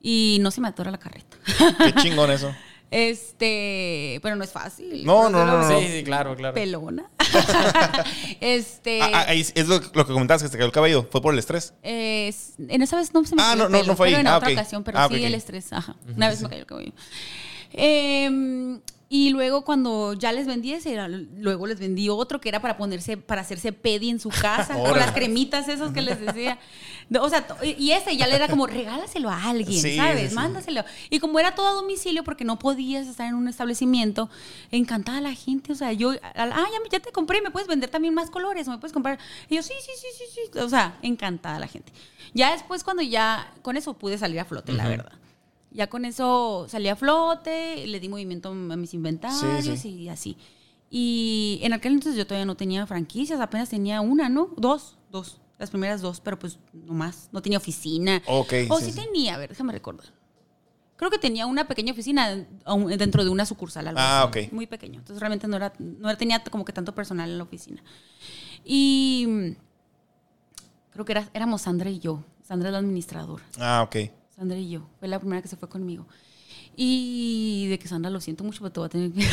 Y no se me atora la carreta. Qué chingón eso. Este, pero no es fácil. No, no, no, no. Sí, sí, claro, claro. Pelona. este, Ah, ah, es lo, lo que comentabas, que se cayó el cabello. ¿Fue por el estrés? Es- en esa vez no se me Ah, cayó no, el no, no fue ahí. pero en Ah, otra ocasión, pero Ah, sí el estrés, ajá. Una vez me cayó el cabello. Y luego cuando ya les vendí ese, era- luego les vendí otro que era para ponerse, para hacerse pedi en su casa, con las cremitas esas que les decía. No, O sea, y ese ya le era como, regálaselo a alguien, Sí, ¿sabes? sí. Mándaselo. Y como era todo a domicilio, porque no podías estar en un establecimiento, encantada la gente. O sea, yo, al- ah, ya, ya te compré, me puedes vender también más colores, me puedes comprar. Y yo, sí, sí, sí, sí, sí. O sea, encantada la gente. Ya después, cuando ya, con eso pude salir a flote, la verdad. Ya con eso salí a flote, le di movimiento a mis inventarios Sí, sí. y así. Y en aquel entonces yo todavía no tenía franquicias, apenas tenía una, ¿no? Dos, dos. Las primeras dos, pero pues no más. No tenía oficina. Ok, O sí, sí, sí. tenía, a ver, déjame recordar. Creo que tenía una pequeña oficina dentro de una sucursal. algo Ah, así, ok. Muy pequeño. Entonces realmente no, era, no era- tenía como que tanto personal en la oficina. Y creo que era, éramos Sandra y yo. Sandra es la administradora. Ah, ok. Sandra y yo. Fue la primera que se fue conmigo. Y de que Sandra lo siento mucho, pero te voy a tener que.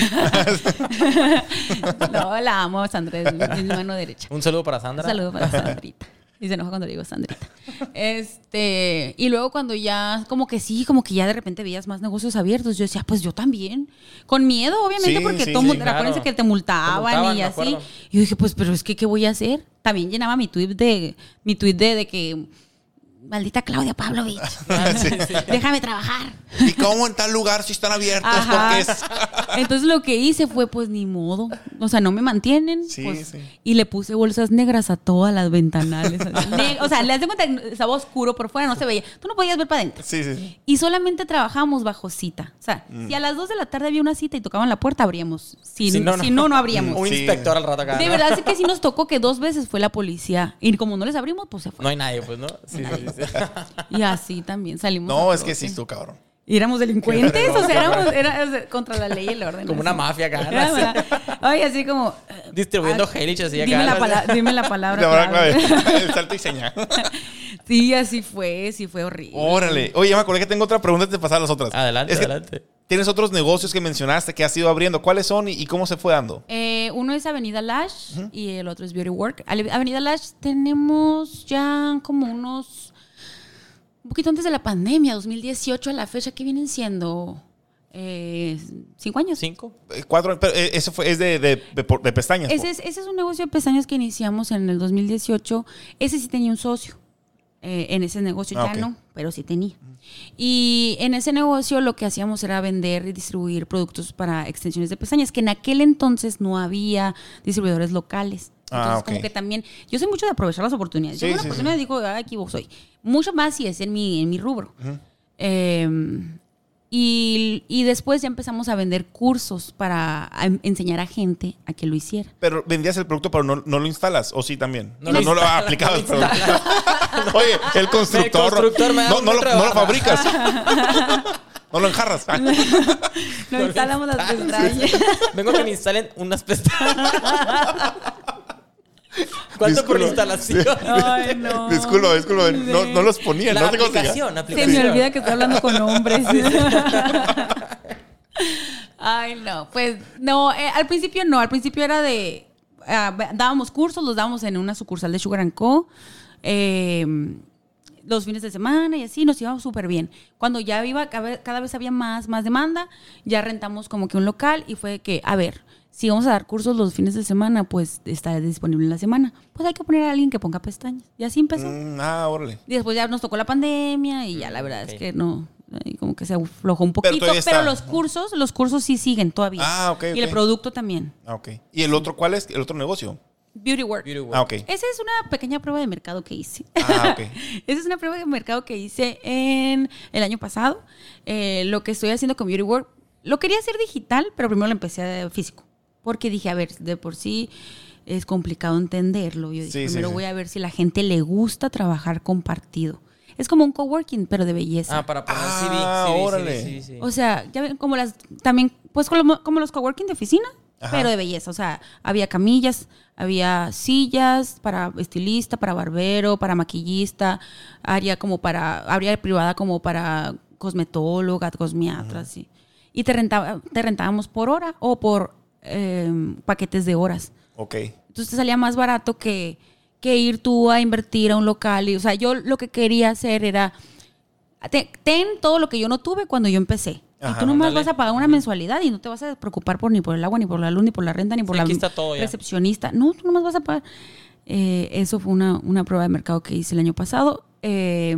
no, la amo, Sandra, es mi, mano derecha. Un saludo para Sandra. Un saludo para Sandrita. Y se enoja cuando le digo Sandrita. Este, y luego cuando ya, como que sí, como que ya de repente veías más negocios abiertos, yo decía, pues yo también. Con miedo, obviamente, Sí, porque sí, todo sí, claro. acuérdense que te multaban, Te multaban, y así. Y yo dije, pues, pero es que, ¿qué voy a hacer? También llenaba mi tweet de, mi tweet de, de que, maldita Claudia Pavlovich, déjame trabajar. ¿Y cómo en tal lugar si están abiertos? Ajá. Porque es... Entonces lo que hice fue, pues ni modo. O sea, no me mantienen. Sí, pues, sí. Y le puse bolsas negras a todas las ventanales. o sea, le das de cuenta que estaba oscuro por fuera, no se veía. Tú no podías ver para adentro. Sí, sí, sí. Y solamente trabajábamos bajo cita. O sea, Mm. si a las 2 de la tarde había una cita y tocaban la puerta, abríamos. Si, Si no, si no. no, no, abríamos. Un Sí. inspector al rato acá. De ¿no? verdad es que sí nos tocó que dos veces fue la policía. Y como no les abrimos, pues se fue. No hay nadie, pues, ¿no? Sí, sí, sí. Y así también salimos. No, a es que sí, tú, cabrón. Y éramos delincuentes, o sea, éramos era, o sea, contra la ley y el orden. Como así. una mafia acá. Ay, así como. Distribuyendo ah, Helix así acá. Dime la, dime la palabra. La clave. El salto y señal. Sí, así fue, sí fue horrible. Órale. Oye, ya me acordé que tengo otra pregunta antes de pasar a las otras. Adelante, Es que adelante. Tienes otros negocios que mencionaste que has ido abriendo. ¿Cuáles son y, y cómo se fue dando? Eh, uno es Avenida Lash y el otro es Beauty Work. Avenida Lash tenemos ya como unos. Un poquito antes de la pandemia, 2018 a la fecha, que vienen siendo? Eh, ¿Cinco años? ¿Cinco? Eh, Cuatro, pero eh, eso fue, es de, de, de de pestañas. Ese es, ese es un negocio de pestañas que iniciamos en el 2018. Ese sí tenía un socio eh, en ese negocio. Ah, ya no, pero sí tenía. Y en ese negocio lo que hacíamos era vender y distribuir productos para extensiones de pestañas, que en aquel entonces no había distribuidores locales. Ah, Entonces, como que también, yo soy mucho de aprovechar las oportunidades. Sí, yo una sí, oportunidad sí. digo, ah, aquí vos soy. Mucho más si es en mi, en mi rubro. Eh, y, y después ya empezamos a vender cursos para a- enseñar a gente a que lo hiciera. Pero vendías el producto, pero no, no lo instalas. ¿O sí también? No No, lo no lo aplicabas. no lo pero- Oye, el constructor. El constructor me da no, no lo, no lo fabricas. no lo enjarras. No instalamos las pestañas. Vengo a que me instalen unas pestañas. ¿Cuánto por Disculpa. instalación? Ay, no. disculpa, disculpa. No, no los ponía. La no llama. aplicación, Se aplicación. me olvida que estoy hablando con hombres. Ay, no. Pues no, eh, al principio no. Al principio era de. ah, dábamos cursos, los dábamos en una sucursal de Sugar and Co. eh, los fines de semana y así nos íbamos súper bien. Cuando ya iba, cada vez, cada vez había más, más demanda, ya rentamos como que un local y fue que, a ver, si vamos a dar cursos los fines de semana, pues está disponible en la semana. Pues hay que poner a alguien que ponga pestañas. Y así empezó. Mm, ah, órale. Y después ya nos tocó la pandemia y ya la verdad Ok. es que no, como que se aflojó un poquito, pero, los cursos, los cursos sí siguen todavía. Ah, ok, Y el producto también. Ah, ok. ¿Y el otro cuál es? ¿El otro negocio? Beauty Work. Beauty Work. Ah, ok. Esa es una pequeña prueba de mercado que hice. Ah, ok. Esa es una prueba de mercado que hice en el año pasado. Eh, lo que estoy haciendo con Beauty Work, lo quería hacer digital, pero primero lo empecé a físico. Porque dije, a ver, de por sí es complicado entenderlo. Yo dije, Sí, sí, primero sí. voy a ver si la gente le gusta trabajar compartido. Es como un coworking, pero de belleza. Ah, para poner Ah, CV, CV, órale. CV, CV. O sea, ya ven, como las, también, pues como, como los coworking de oficina, Ajá. pero de belleza. O sea, había camillas, había sillas para estilista, para barbero, para maquillista, área como para, área privada como para cosmetóloga, cosmiatra, sí. Y te, rentaba, te rentábamos por hora o por eh, paquetes de horas. Ok. Entonces te salía más barato que, que ir tú a invertir a un local. Y, o sea, yo lo que quería hacer era, te- ten todo lo que yo no tuve cuando yo empecé. y tú nomás ándale. vas a pagar una mensualidad y no te vas a preocupar por ni por el agua, ni por la luz, ni por la renta, ni por Sí, la aquí está todo ya. recepcionista. No, tú nomás vas a pagar. Eh, eso fue una, una prueba de mercado que hice el año pasado. Eh,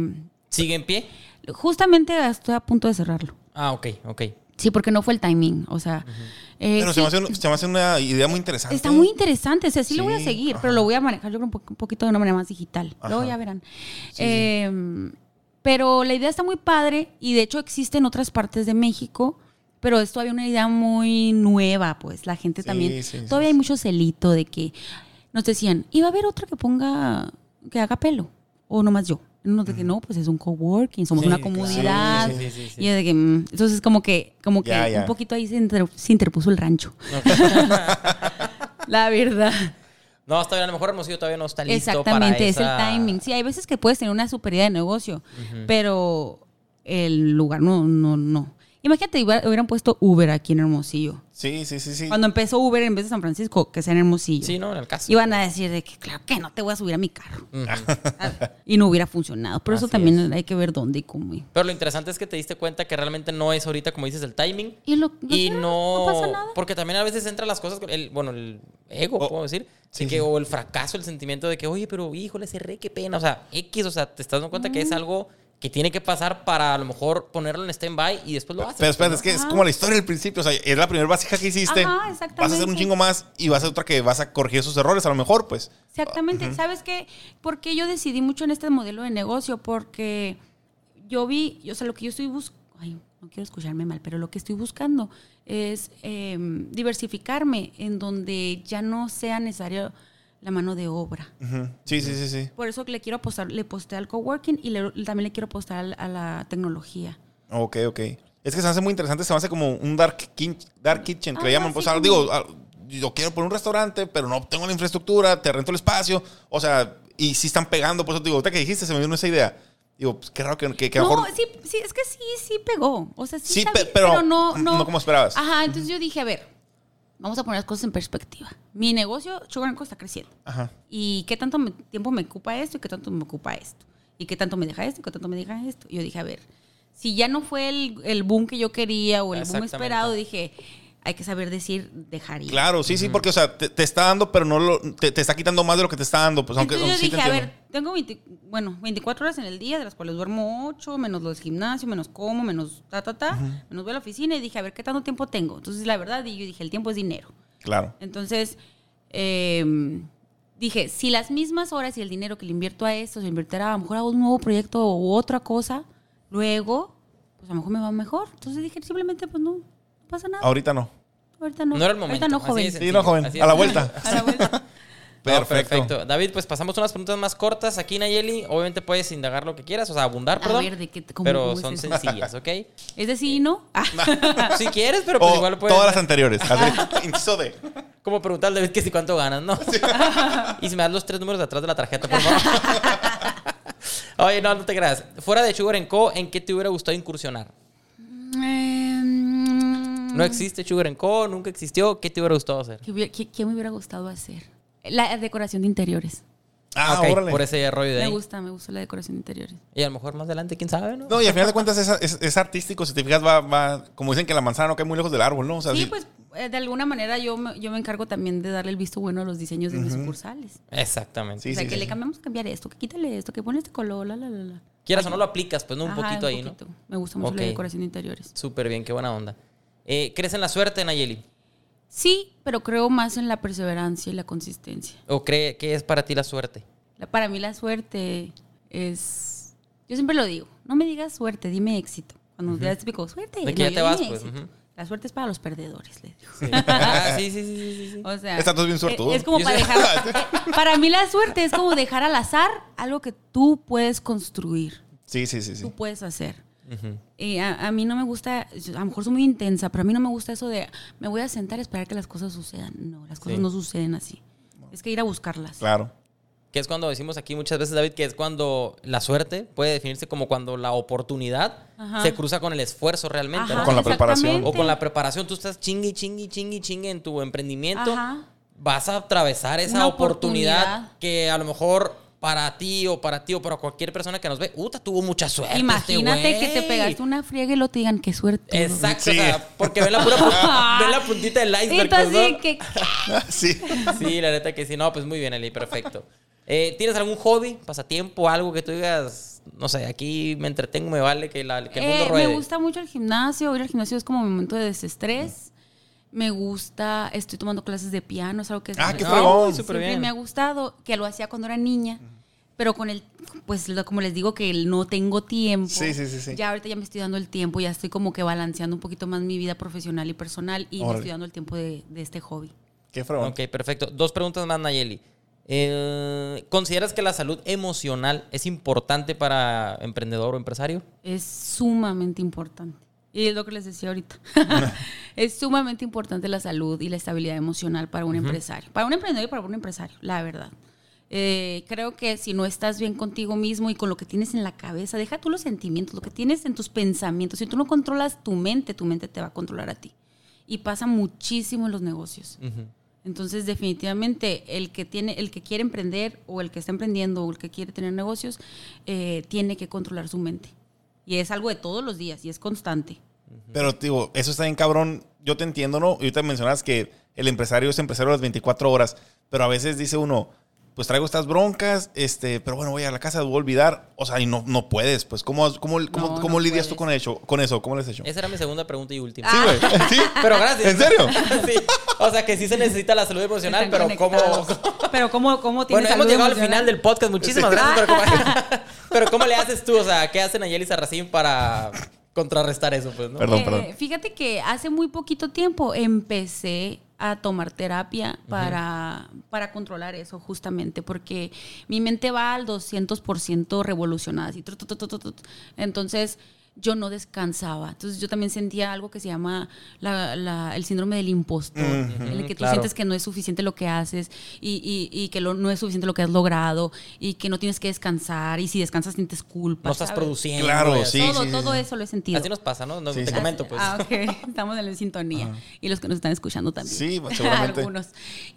¿Sigue en pie? justamente estoy a punto de cerrarlo. Ah, ok, ok. Sí, porque no fue el timing. O sea, eh, Pero sí, se, me hace, un- se me hace una idea muy interesante. Está muy interesante, o sea, sí, lo voy a Sí, seguir, ajá. pero lo voy a manejar yo creo un, po- un poquito de una manera más digital. Luego ya verán. Eh, Pero la idea está muy padre y de hecho existe en otras partes de México, pero es todavía una idea muy nueva, pues la gente Sí, también, sí, sí, todavía sí. hay mucho celito de que nos decían, iba a haber otra que ponga, que haga pelo, o nomás yo. Y uno de que no, pues es un coworking, somos Sí, una claro. comunidad. Sí, sí, sí. Y yo de que, mm, entonces como que, como que Ya, ya. un poquito ahí se, inter- se interpuso el rancho. La verdad. No, bien, a lo mejor Hermosillo todavía no está listo Exactamente, para es el timing. Sí, hay veces que puedes tener una super idea de negocio, pero el lugar no, no, no. Imagínate, hubiera- hubieran puesto Uber aquí en Hermosillo. Sí, sí, sí, sí. Cuando empezó Uber en vez de San Francisco, que sea en Hermosillo. Sí, no, en el caso. Iban a decir de que, claro que no te voy a subir a mi carro. Y no hubiera funcionado. Por eso también hay que ver dónde y cómo. y- Pero lo interesante es que te diste cuenta que realmente no es ahorita, como dices, el timing. Y, lo, Y sé, no, no pasa nada. porque también a veces entran las cosas, con el, bueno, el ego, Oh, puedo decir, de sí, que, sí. o el fracaso, el sentimiento de que, oye, pero híjole, cerré, qué pena, o sea, X, o sea, te estás dando cuenta que es algo que tiene que pasar para a lo mejor ponerlo en stand-by y después lo haces. Pero espérate, ¿no? es que es como la historia del principio. O sea, es la primera vasija que hiciste. Ajá, Vas a hacer un exactamente. chingo más y vas a hacer otra que vas a corregir esos errores. A lo mejor, pues. Exactamente. ¿Sabes qué? Porque yo decidí mucho en este modelo de negocio porque yo vi, o sea, lo que yo estoy buscando, ay, no quiero escucharme mal, pero lo que estoy buscando es eh, diversificarme en donde ya no sea necesario la mano de obra. Ujú. Sí, sí, sí, sí. Por eso le quiero apostar, le posté al coworking y le- también le quiero apostar al- a la tecnología. Ok, ok. Es que se hace muy interesante. Se me hace como un dark, kin- dark kitchen, que le Ajá, llaman. Pues, sí, como- digo, ah, yo quiero poner un restaurante, pero no tengo la infraestructura, te rento el espacio. O sea, y sí están pegando. Por eso te digo, ahorita que dijiste, se me vino esa idea. Digo, pues qué raro que, que, que a no, mejor. sí, sí, es que sí, sí pegó. O sea, sí, Sí, está pe- bien, pero no, no, no como esperabas. Ajá, entonces yo dije, a ver, vamos a poner las cosas en perspectiva. Mi negocio, Sugar Co, está creciendo. Ajá. ¿Y qué tanto me- tiempo me ocupa esto y qué tanto me ocupa esto? ¿Y qué tanto me deja esto y qué tanto me deja esto? Y yo dije, a ver, si ya no fue el, el boom que yo quería o el boom esperado, dije, hay que saber decir, dejar ir. Claro, sí, sí, porque, o sea, te, te está dando, pero no lo, te, te está quitando más de lo que te está dando. Pues aunque Entonces yo sí te dije, a ver, tengo 20 bueno, 24 horas en el día, de las cuales duermo 8, menos los gimnasio, menos como, menos ta, ta, ta, menos voy a la oficina y dije, a ver, ¿qué tanto tiempo tengo? Entonces, la verdad, y yo dije, el tiempo es dinero. Claro. Entonces, eh, dije, si las mismas horas y el dinero que le invierto a esto se invirtiera a lo mejor a un nuevo proyecto u otra cosa, luego, pues a lo mejor me va mejor. Entonces dije, simplemente, pues no pasa nada. Ahorita no. Ahorita no. No era el momento, Ahorita no, así joven. Sí, no, joven. Así A la vuelta. A la vuelta. No, Perfecto. perfecto. David, pues pasamos unas preguntas más cortas aquí, Nayeli. Obviamente puedes indagar lo que quieras, o sea, abundar, A perdón. ver, ¿de qué- cómo- pero cómo son sencillas, ¿ok? Es decir, ¿no? Ah. si quieres, pero pues O igual puedes. todas las anteriores. Inciso de. Como preguntar David que si cuánto ganas, ¿no? y si me das los tres números de atrás de la tarjeta, por favor. Oye, no, no te creas. Fuera de Sugar Co., ¿en qué te hubiera gustado incursionar? Em, No existe Sugar Co., nunca existió. ¿Qué te hubiera gustado hacer? ¿Qué, hubiera- qué- qué me hubiera gustado hacer? La decoración de interiores. Ah, Ok, órale. por ese rollo de Me ahí. gusta, me gusta la decoración de interiores. Y a lo mejor más adelante, quién sabe, ¿no? No, y al final de cuentas es, es- es artístico. Si te fijas, va, va, como dicen que la manzana no cae muy lejos del árbol, ¿no? O sea, Sí, pues eh, de alguna manera yo me, yo me encargo también de darle el visto bueno a los diseños de mis sucursales. Exactamente. Sí, o sea, sí, que sí. le cambiamos a cambiar esto, que quítale esto, que pone este color, la, la, la, la. Quieras o no lo aplicas, pues, ¿no? Un Ajá, poquito ahí, ¿no? poquito. Me gusta mucho Ok. la decoración de interiores. Súper bien, qué buena onda. Eh, ¿Crees en la suerte, Nayeli? Sí, pero creo más en la perseverancia y la consistencia. ¿O cree que es para ti la suerte? La- para mí la suerte es... Yo siempre lo digo, no me digas suerte, dime éxito. Cuando ya te explico, suerte. De que ya te vas, pues. La suerte es para los perdedores, les digo. Ah, sí, sí, sí, sí, sí, sí. O sea, Estás tú bien suertudo. Es, es como para dejar. para mí la suerte es como dejar al azar algo que tú puedes construir, sí, sí, sí. sí. tú puedes hacer. Y a, a mí no me gusta, a lo mejor soy muy intensa, pero a mí no me gusta eso de me voy a sentar a esperar que las cosas sucedan. No, las cosas Sí. no suceden así. Es que ir a buscarlas. Claro. Que es cuando decimos aquí muchas veces, David, que es cuando la suerte puede definirse como cuando la oportunidad Ajá. se cruza con el esfuerzo realmente, Ajá, ¿no? Con la preparación. O con la preparación, tú estás chingue, chingue, chingue, chingue en tu emprendimiento. Ajá. Vas a atravesar esa oportunidad. que a lo mejor para ti o para ti o para cualquier persona que nos ve, puta, tuvo mucha suerte. Imagínate este que te güey". pegaste una friega y lo te digan, qué suerte. Exacto, o sea, porque ven la, pura, pu- ven la puntita del iceberg. pues, Entonces, ¿no? que, sí. Sí, la neta que sí. No, pues muy bien, Eli, perfecto. Eh, ¿Tienes algún hobby, pasatiempo, algo que tú digas, no sé, aquí me entretengo, me vale que, la, que el mundo Eh, ruede? me gusta mucho el gimnasio. Ir al gimnasio es como mi momento de desestrés. Me gusta, estoy tomando clases de piano, es algo que Ah, qué siempre- fregón. súper siempre bien. me ha gustado, que lo hacía cuando era niña. Pero con el, pues lo- como les digo, que no tengo tiempo. Sí, sí, sí, sí. Ya ahorita ya me estoy dando el tiempo, ya estoy como que balanceando un poquito más mi vida profesional y personal y me estoy dando el tiempo de, de este hobby. Qué fregón. Ok, perfecto. Dos preguntas más, Nayeli. Eh, ¿Consideras que la salud emocional es importante para emprendedor o empresario? Es sumamente importante. Y es lo que les decía ahorita. es sumamente importante la salud y la estabilidad emocional para un empresario. Para un emprendedor y para un empresario, la verdad. Eh, creo que si no estás bien contigo mismo y con lo que tienes en la cabeza, deja tú los sentimientos, lo que tienes en tus pensamientos. Si tú no controlas tu mente, tu mente te va a controlar a ti. Y pasa muchísimo en los negocios. Entonces, definitivamente, el que tiene, el que quiere emprender, o el que está emprendiendo, o el que quiere tener negocios, eh, tiene que controlar su mente. Y es algo de todos los días y es constante. Pero, digo, eso está bien cabrón. Yo te entiendo, ¿no? Y ahorita mencionas que el empresario es empresario las 24 horas, pero a veces dice uno, pues traigo estas broncas, este, pero bueno, voy a la casa, voy a olvidar. O sea, y no, no puedes, pues, ¿cómo, cómo, cómo, No, cómo no lidias tú con, hecho, con eso? ¿Cómo lo has hecho? Esa era mi segunda pregunta y última. Sí, güey. ¿Sí? Pero gracias. ¿En serio? sí. O sea, que sí se necesita la salud emocional, pero ¿cómo...? Pero ¿cómo, cómo tienes Bueno, hemos llegado al final del podcast. Muchísimas gracias. Pero ¿cómo, pero ¿cómo le haces tú? O sea, ¿qué hace Nayeli Sarracín para contrarrestar eso? Pues, ¿no? Perdón, Eh, perdón. Fíjate que hace muy poquito tiempo empecé a tomar terapia para, para controlar eso justamente, porque mi mente va al 200% revolucionada. así. Entonces yo no descansaba. Entonces yo también sentía algo que se llama la- la- el síndrome del impostor, en el que tú claro. sientes que no es suficiente lo que haces y, y- y que lo- no es suficiente lo que has logrado y que no tienes que descansar y si descansas sientes culpa. no estás ¿sabes? produciendo. Claro, sí, todo, sí, todo sí. eso lo he sentido. Así nos pasa, ¿no? No, Sí, te sí. comento, pues. Ah, ok. Estamos en la sintonía. Y los que nos están escuchando también. Sí, seguramente. Algunos.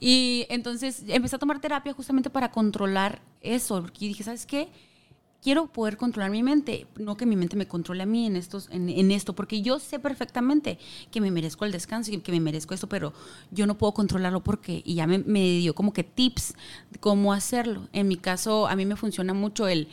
Y entonces empecé a tomar terapia justamente para controlar eso. Porque dije, ¿sabes qué? Quiero poder controlar mi mente, no que mi mente me controle a mí en, estos, en, en esto, porque yo sé perfectamente que me merezco el descanso y que me merezco esto, pero yo no puedo controlarlo porque, y ya me, me dio como que tips de cómo hacerlo. En mi caso, a mí me funciona mucho el,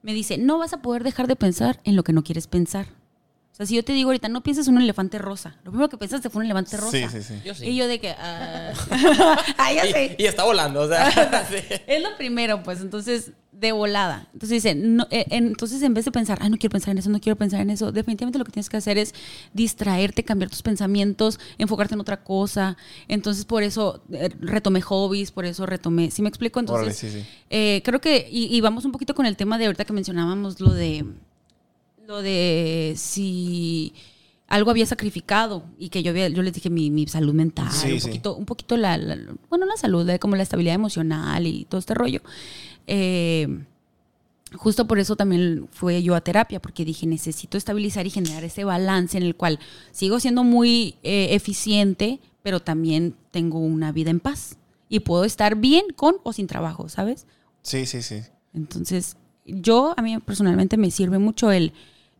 me dice, no vas a poder dejar de pensar en lo que no quieres pensar. O sea, si yo te digo ahorita, no pienses en un elefante rosa. Lo primero que pensaste fue un elefante rosa. Sí, sí, sí. Yo sí. Y yo de que... ah, ah, ya sé. Y, y está volando, o sea. sí. Es lo primero, pues, entonces, de volada. Entonces dice, no, eh, en- entonces en vez de pensar, ay, no quiero pensar en eso, no quiero pensar en eso, definitivamente lo que tienes que hacer es distraerte, cambiar tus pensamientos, enfocarte en otra cosa. Entonces, por eso eh, retomé hobbies, por eso retomé, ¿sí me explico? Entonces, sí, sí. eh, creo que, y, y vamos un poquito con el tema de ahorita que mencionábamos lo de, lo de si algo había sacrificado y que yo había, yo les dije mi, mi salud mental, Sí, un sí. poquito, un poquito la, la- bueno, la salud, eh, como la estabilidad emocional y todo este rollo. Eh, justo por eso también fue yo a terapia, porque dije, necesito estabilizar y generar ese balance en el cual sigo siendo muy eh, eficiente, pero también tengo una vida en paz. Y puedo estar bien con o sin trabajo, ¿sabes? Sí, sí, sí. Entonces, yo, a mí personalmente me sirve mucho el,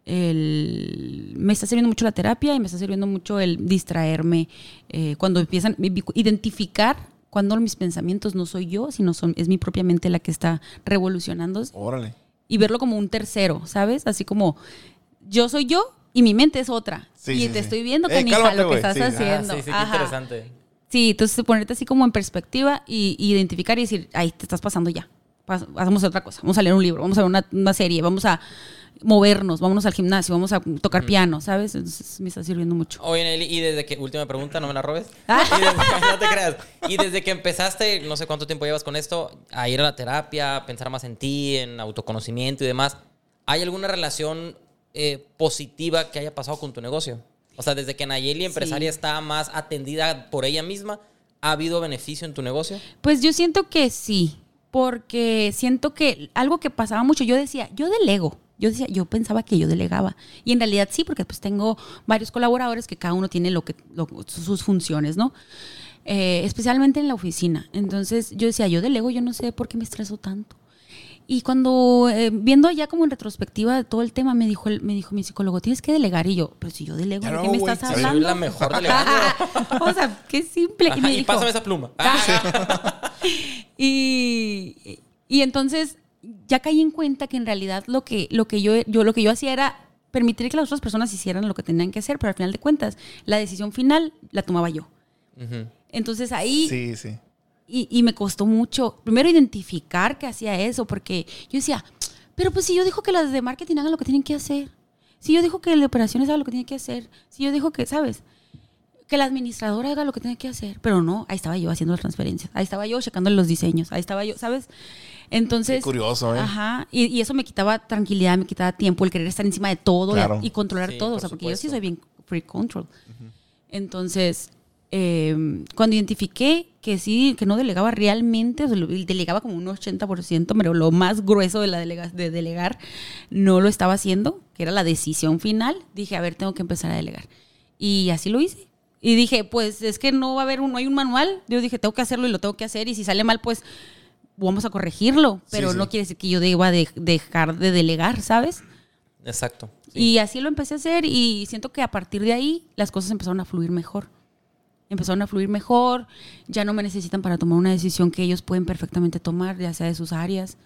el- me está sirviendo mucho la terapia y me está sirviendo mucho el distraerme eh, cuando empiezan, identificar cuando mis pensamientos no soy yo, sino son, es mi propia mente la que está revolucionándose Órale. y verlo como un tercero, ¿sabes? Así como yo soy yo y mi mente es otra. Sí, y sí, te sí. estoy viendo, Eh, canija, cálmate, lo que estás sí. Ah, haciendo. Ah, sí, sí, qué Ajá. interesante. Sí, entonces ponerte así como en perspectiva y, y identificar y decir, ay, te estás pasando ya. Pas- Hacemos otra cosa. Vamos a leer un libro, vamos a ver una, una serie, vamos a movernos, vámonos al gimnasio, vamos a tocar piano, ¿sabes? Entonces me está sirviendo mucho. Oye, Nelly, y desde que, última pregunta, no me la robes. Ah. Y desde- no te creas. Y desde que empezaste, no sé cuánto tiempo llevas con esto, a ir a la terapia, a pensar más en ti, en autoconocimiento y demás, ¿hay alguna relación eh, positiva que haya pasado con tu negocio? O sea, desde que Nayeli, empresaria, está más atendida por ella misma, ¿ha habido beneficio en tu negocio? Pues yo siento que sí, porque siento que algo que pasaba mucho, yo decía, yo delego. Yo decía, yo pensaba que yo delegaba. Y en realidad sí, porque pues tengo varios colaboradores que cada uno tiene lo que, lo- sus funciones, ¿no? Eh, especialmente en la oficina. Entonces yo decía, yo delego, yo no sé por qué me estreso tanto. Y cuando, eh, viendo ya como en retrospectiva todo el tema, me dijo, el- me dijo mi psicólogo, tienes que delegar. Y yo, pero si yo delego, ¿de Claro, qué me güey, estás soy hablando? la mejor delegando. o sea, qué simple. Ajá, y me y dijo, pásame esa pluma. y, y entonces ya caí en cuenta que en realidad lo que, lo que yo, yo, lo que yo hacía era permitir que las otras personas hicieran lo que tenían que hacer, pero al final de cuentas, la decisión final la tomaba yo. Entonces ahí Sí, sí. y, y me costó mucho, primero identificar que hacía eso, porque yo decía, pero pues si yo dijo que las de marketing hagan lo que tienen que hacer, si yo dijo que el de operaciones haga lo que tiene que hacer, si yo dijo que, ¿sabes? Que la administradora haga lo que tiene que hacer, pero no, ahí estaba yo haciendo las transferencias, ahí estaba yo checando los diseños, ahí estaba yo, ¿sabes? Entonces... Qué curioso, ¿eh? Ajá, y, y eso me quitaba tranquilidad, me quitaba tiempo, el querer estar encima de todo y- Claro. y, controlar Sí, todo, o por sea, porque yo sí supuesto. soy bien free control. Entonces, eh, cuando identifiqué que sí, que no delegaba realmente, o sea, delegaba como un 80%, pero lo más grueso de, la delega- de delegar no lo estaba haciendo, que era la decisión final, dije, a ver, tengo que empezar a delegar. Y así lo hice. Y dije, pues es que no va a haber un, no hay un manual. Yo dije, tengo que hacerlo y lo tengo que hacer. Y si sale mal, pues vamos a corregirlo. Pero sí. no quiere decir que yo deba de- dejar de delegar, ¿sabes? Exacto. sí. Y así lo empecé a hacer y siento que a partir de ahí las cosas empezaron a fluir mejor. Empezaron a fluir mejor, ya no me necesitan para tomar una decisión que ellos pueden perfectamente tomar, ya sea de sus áreas.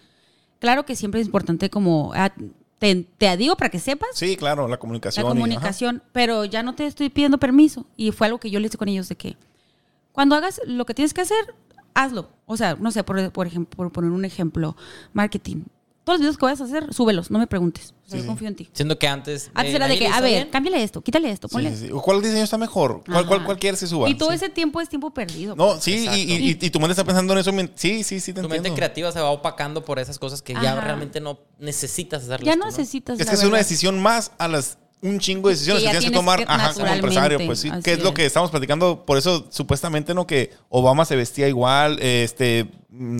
Claro que siempre es importante como, ah, te, te digo para que sepas Sí, claro, la comunicación. la y- comunicación, pero ya no te estoy pidiendo permiso. Y fue algo que yo les dije con ellos de que cuando hagas lo que tienes que hacer, hazlo. O sea, no sé, por, por ejemplo, por poner un ejemplo, marketing. Todos los videos que vayas a hacer, súbelos, no me preguntes. O sea, Sí, yo sí. confío en ti. Siendo que antes. Antes era de que, a ¿está ver, bien? cámbiale esto, quítale esto, ponle. sí, sí. ¿Cuál diseño está mejor? ¿Cuál, cuál, cuál quieres que suba? Y todo Sí. ese tiempo es tiempo perdido. No, pues. sí, y, y, y- y tu mente está pensando en eso. Sí, sí, sí, te Tu mente creativa se va opacando por esas cosas que ya realmente no necesitas hacerlas. ya tú, no necesitas. Es que es una decisión más a las un chingo de decisiones Que que, tienes que tomar que ajá, como empresario. Pues sí, que es lo que es. estamos platicando. Por eso, supuestamente, ¿no? Que Obama se vestía igual, este,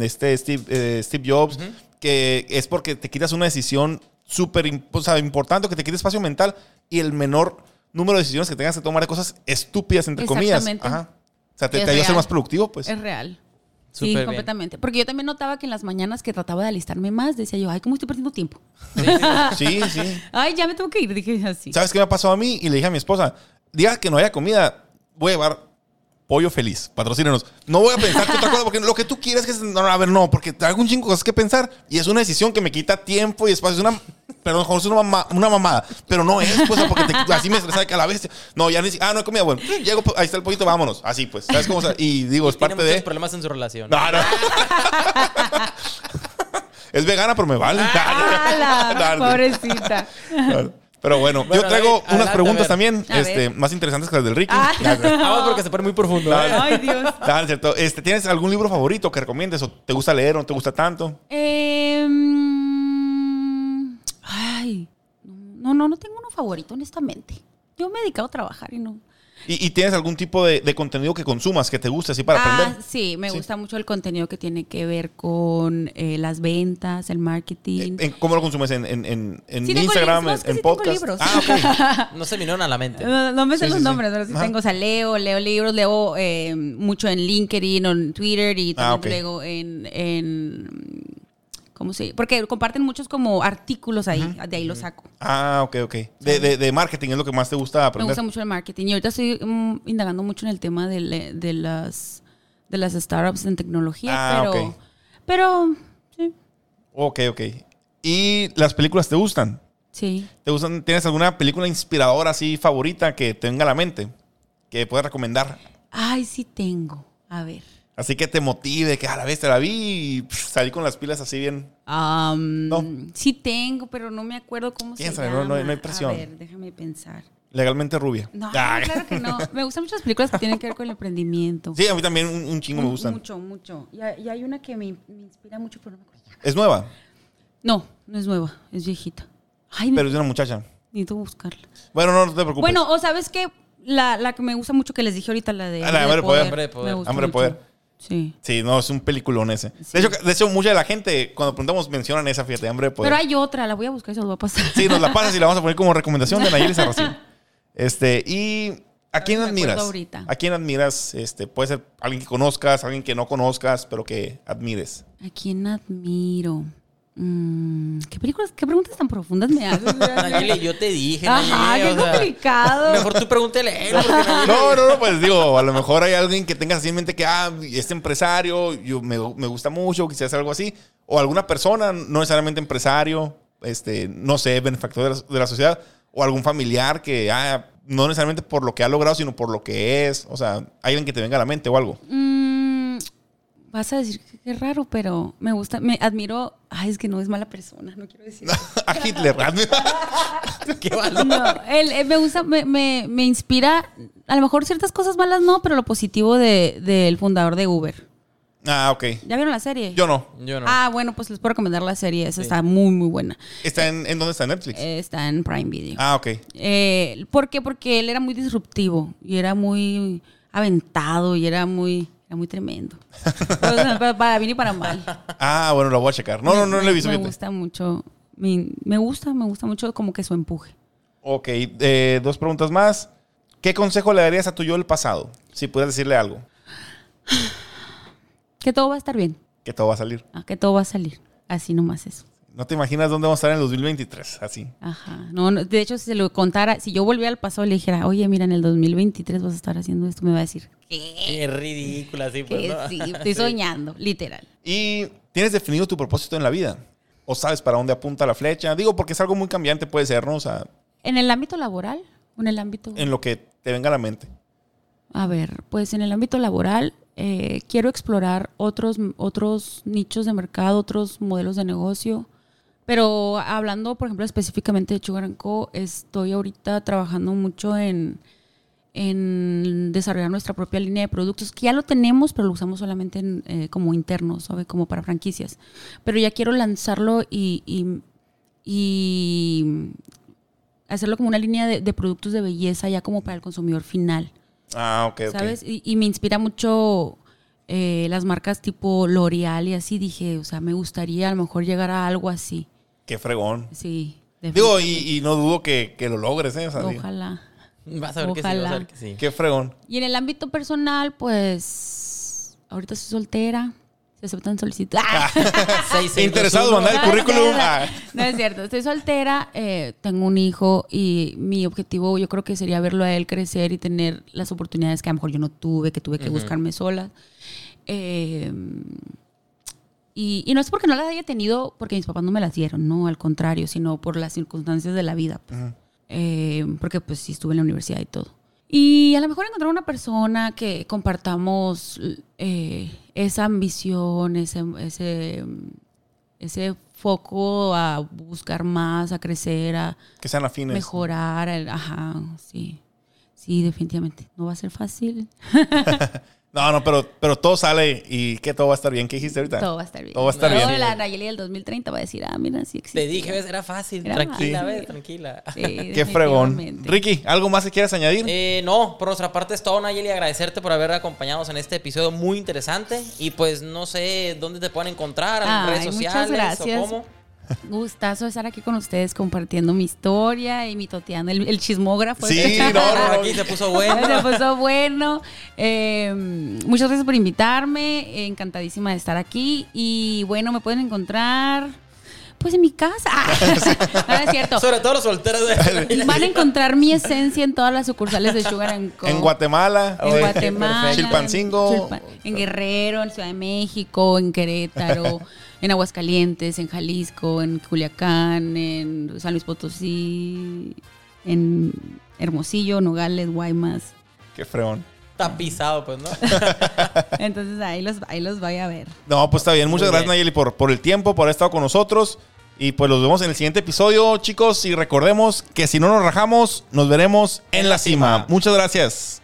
este Steve, eh, Steve Jobs, que es porque te quitas una decisión súper o sea, importante, que te quita espacio mental y el menor número de decisiones que tengas que tomar de cosas estúpidas, entre comillas. Exactamente. Ajá. O sea, te, te ayuda a ser más productivo, pues. Es real. Sí, completamente. Porque yo también notaba que en las mañanas que trataba de alistarme más, decía yo, ay, ¿cómo estoy perdiendo tiempo? Sí, sí. Ay, ya me tengo que ir. Dije así. ¿Sabes qué me ha pasado a mí? Y le dije a mi esposa, diga que no haya comida, voy a llevar pollo feliz, patrocínenos. No voy a pensar que otra cosa, porque lo que tú quieres que... No, a ver, no, porque traigo un chingo de cosas que pensar y es una decisión que me quita tiempo y espacio. Es una... Perdón, Jorge, es una, mama- una mamada. Pero no es, pues, porque te- así me estresa que a la vez... No, ya ni... Ah, no hay comida, bueno. Llego, ahí está el pollito, vámonos. Así, pues. ¿Sabes cómo? se- Y digo, es Tiene parte muchos de... problemas en su relación. No, no. es vegana, pero me vale. No. Pobrecita. Claro. Pero bueno, Bueno, yo traigo unas preguntas también, este, más interesantes que las del Ricky. Ah. Vamos porque se pone muy profundo. ¿eh? Ay, Dios. Es cierto. Este, ¿Tienes algún libro favorito que recomiendes o te gusta leer o no te gusta tanto? Em, ay, no, no, no tengo uno favorito, honestamente. Yo me he dedicado a trabajar y no. ¿Y, y tienes algún tipo de, de contenido que consumas que te guste así para ah, aprender? sí, me Sí. gusta mucho el contenido que tiene que ver con eh, las ventas, el marketing. ¿En- ¿Cómo lo consumes? ¿En, en, en, en Sí tengo Instagram? libros, ¿En, que en sí tengo podcast? libros. Ah, ok. No se vinieron a la mente. No, no me sé Sí, los sí, sí. nombres, pero sí Ajá. tengo. O sea, leo, leo libros, leo eh, mucho en LinkedIn o en Twitter y Ah, también leo en, en. ¿Cómo se Porque comparten muchos como artículos ahí, de ahí los saco. Ah, ok, ok. De, de, de marketing es lo que más te gusta Me aprender. gusta mucho el marketing y ahorita estoy mm, indagando mucho en el tema de, le- de las de las startups en tecnología, Ah, pero ok. pero sí, Ok, ok. ¿Y las películas te gustan? sí. ¿Te gustan? ¿Tienes alguna película inspiradora así favorita que te venga a la mente? Que puedas recomendar. Ay, sí tengo. A ver. Así que te motive, que a la vez te la vi y pff, salí con las pilas así bien. No. Sí tengo, pero no me acuerdo cómo Piénsale, se no- llama. no hay- no hay presión. A ver, déjame pensar. Legalmente rubia. No, Ah. claro que no. Me gustan mucho las películas que tienen que ver con el emprendimiento. Sí, a mí también un, un chingo me gustan. Mucho, mucho. Y hay, y hay una que me, me inspira mucho, pero no me acuerdo. Es nueva, No, no es nueva, es viejita. Ay, me pero es de una muchacha. necesito buscarla. Bueno, no, no te preocupes. Bueno, o sabes qué, la, la que me gusta mucho que les dije ahorita, la de Ah, la de Hambre de Poder. Hambre de Poder. Me gusta Hambre de mucho. Poder. Sí. Sí, no, es un peliculón ese. De, hecho, de hecho, mucha de la gente, cuando preguntamos, mencionan esa, fíjate, hambre de poder. Pero hay otra, la voy a buscar y se los voy a pasar. Sí, nos la pasas y la vamos a poner como recomendación de Nayeli Sarracín. Este, y ¿a quién admiras? ahorita. ¿A quién admiras? Este, puede ser alguien que conozcas, alguien que no conozcas, pero que admires. ¿A quién admiro? Mm, ¿qué, películas, ¿Qué preguntas tan profundas me haces? Nayeli, yo te dije, Ajá, Nayeli, qué o sea, complicado. Mejor tú pregúntele a él. porque Nayeli- No, no, no, pues digo, a lo mejor hay alguien que tengas así en mente que, ah, este empresario, yo me, me gusta mucho, quizás algo así. O alguna persona, no necesariamente empresario, este, no sé, benefactor de la, de la sociedad. O algún familiar que, ah, no necesariamente por lo que ha logrado, sino por lo que es. O sea, alguien que te venga a la mente o algo. Mm, vas a decir que qué raro, pero me gusta, me admiro. Ay, es que no es mala persona, no quiero decir. a Hitler. Qué valor. No, él, él me gusta, me, me, me inspira, a lo mejor ciertas cosas malas no, pero lo positivo de- del fundador de Uber. ah, ok. ¿Ya vieron la serie? Yo no. Yo no. Ah, bueno, pues les puedo recomendar la serie, esa está muy, muy buena. ¿Está en, en dónde está Netflix? Eh, Está en Prime Video. ah, ok. Eh, ¿Por qué? Porque él era muy disruptivo y era muy aventado y era muy, era muy tremendo. Para, bien y para mal. Ah, bueno, lo voy a checar. No, no, no me, lo he visto. Me gusta mucho. Me, me gusta, me gusta mucho como que su empuje. Ok, eh, dos preguntas más. ¿Qué consejo le darías a tu yo del pasado? Si pudieras decirle algo, Que todo va a estar bien. que todo va a salir. ah, Que todo va a salir. Así nomás eso. No te imaginas dónde vamos a estar en el 2023, así. Ajá. No, no, de hecho, si se lo contara, si yo volviera al pasado y le dijera, oye, mira, en el 2023 vas a estar haciendo esto, me va a decir, Qué ridícula, sí, pues, sí, estoy soñando, literal. ¿Y tienes definido tu propósito en la vida? ¿O sabes para dónde apunta la flecha? Digo, porque es algo muy cambiante, puede ser, ¿no? O sea, ¿En el ámbito laboral o en el ámbito...? en lo que te venga a la mente. A ver, pues en el ámbito laboral eh, quiero explorar otros, otros nichos de mercado, otros modelos de negocio. Pero hablando, por ejemplo, específicamente de Sugar Co., estoy ahorita trabajando mucho en, en desarrollar nuestra propia línea de productos, que ya lo tenemos, pero lo usamos solamente en, eh, como internos, ¿sabe? Como para franquicias. Pero ya quiero lanzarlo y, y- y hacerlo como una línea de, de productos de belleza ya como para el consumidor final. Ah, ok, ok. ¿Sabes? Y, y me inspira mucho eh, las marcas tipo L'Oreal y así. Dije, o sea, me gustaría a lo mejor llegar a algo así. Qué fregón. Sí. Digo, y, y no dudo que, que lo logres, ¿eh? O sea, digo, Ojalá. Vas a ver que sí, vas a Ojalá. ver que sí. Qué fregón. Y en el ámbito personal, pues, ahorita soy soltera. Se aceptan solicitudes. ¡Ah! Seis, seis, Interesado, mandar el No, currículum. no, Ah. No es cierto, estoy soltera, eh, tengo un hijo y mi objetivo yo creo que sería verlo a él crecer y tener las oportunidades que a lo mejor yo no tuve, que tuve que buscarme sola. Eh, y, y no es porque no las haya tenido porque mis papás no me las dieron, no, al contrario, sino por las circunstancias de la vida. pues. Eh, porque pues sí estuve en la universidad y todo. Y a lo mejor encontrar una persona que compartamos eh, esa ambición, ese, ese, ese foco a buscar más, a crecer, a Que sean afines. mejorar. el- ajá, sí. Sí, definitivamente. No va a ser fácil. No, no, pero, pero todo sale y que todo va a estar bien. ¿Qué dijiste ahorita? Todo va a estar bien. Todo va a estar Luego bien. la Nayeli del 2030 va a decir, ah, mira, sí existe. Te dije, ves, era fácil. Era tranquila, fácil. ves, tranquila. Sí, Qué fregón. Ricky, ¿algo más que quieras añadir? Eh, no, por nuestra parte es todo, Nayeli. Agradecerte por haber acompañado en este episodio muy interesante. Y pues no sé dónde te pueden encontrar, en Ay, redes muchas sociales gracias. o cómo. Gustazo estar aquí con ustedes compartiendo mi historia y mi toteando, el, el chismógrafo. Sí, no, no, no. Aquí se puso bueno. Se puso bueno. Eh, muchas gracias por invitarme. Encantadísima de estar aquí. Y bueno, me pueden encontrar pues en mi casa. no, no es cierto. Sobre todo los solteros de Van a encontrar mi esencia en todas las sucursales de Sugar and Co. En Guatemala. En Guatemala. Chilpancingo. Chilpa- en Guerrero, en Ciudad de México, en Querétaro, en Aguascalientes, en Jalisco, en Culiacán, en San Luis Potosí, en Hermosillo, Nogales, Guaymas. Qué fregón. Tapizado, pues, ¿no? Entonces ahí los, ahí los voy a ver. No, pues está bien. Muchas Muy gracias, bien. Nayeli, por, por el tiempo, por haber estado con nosotros. Y pues los vemos en el siguiente episodio, chicos. Y recordemos que si no nos rajamos, nos veremos en la cima. Muchas gracias.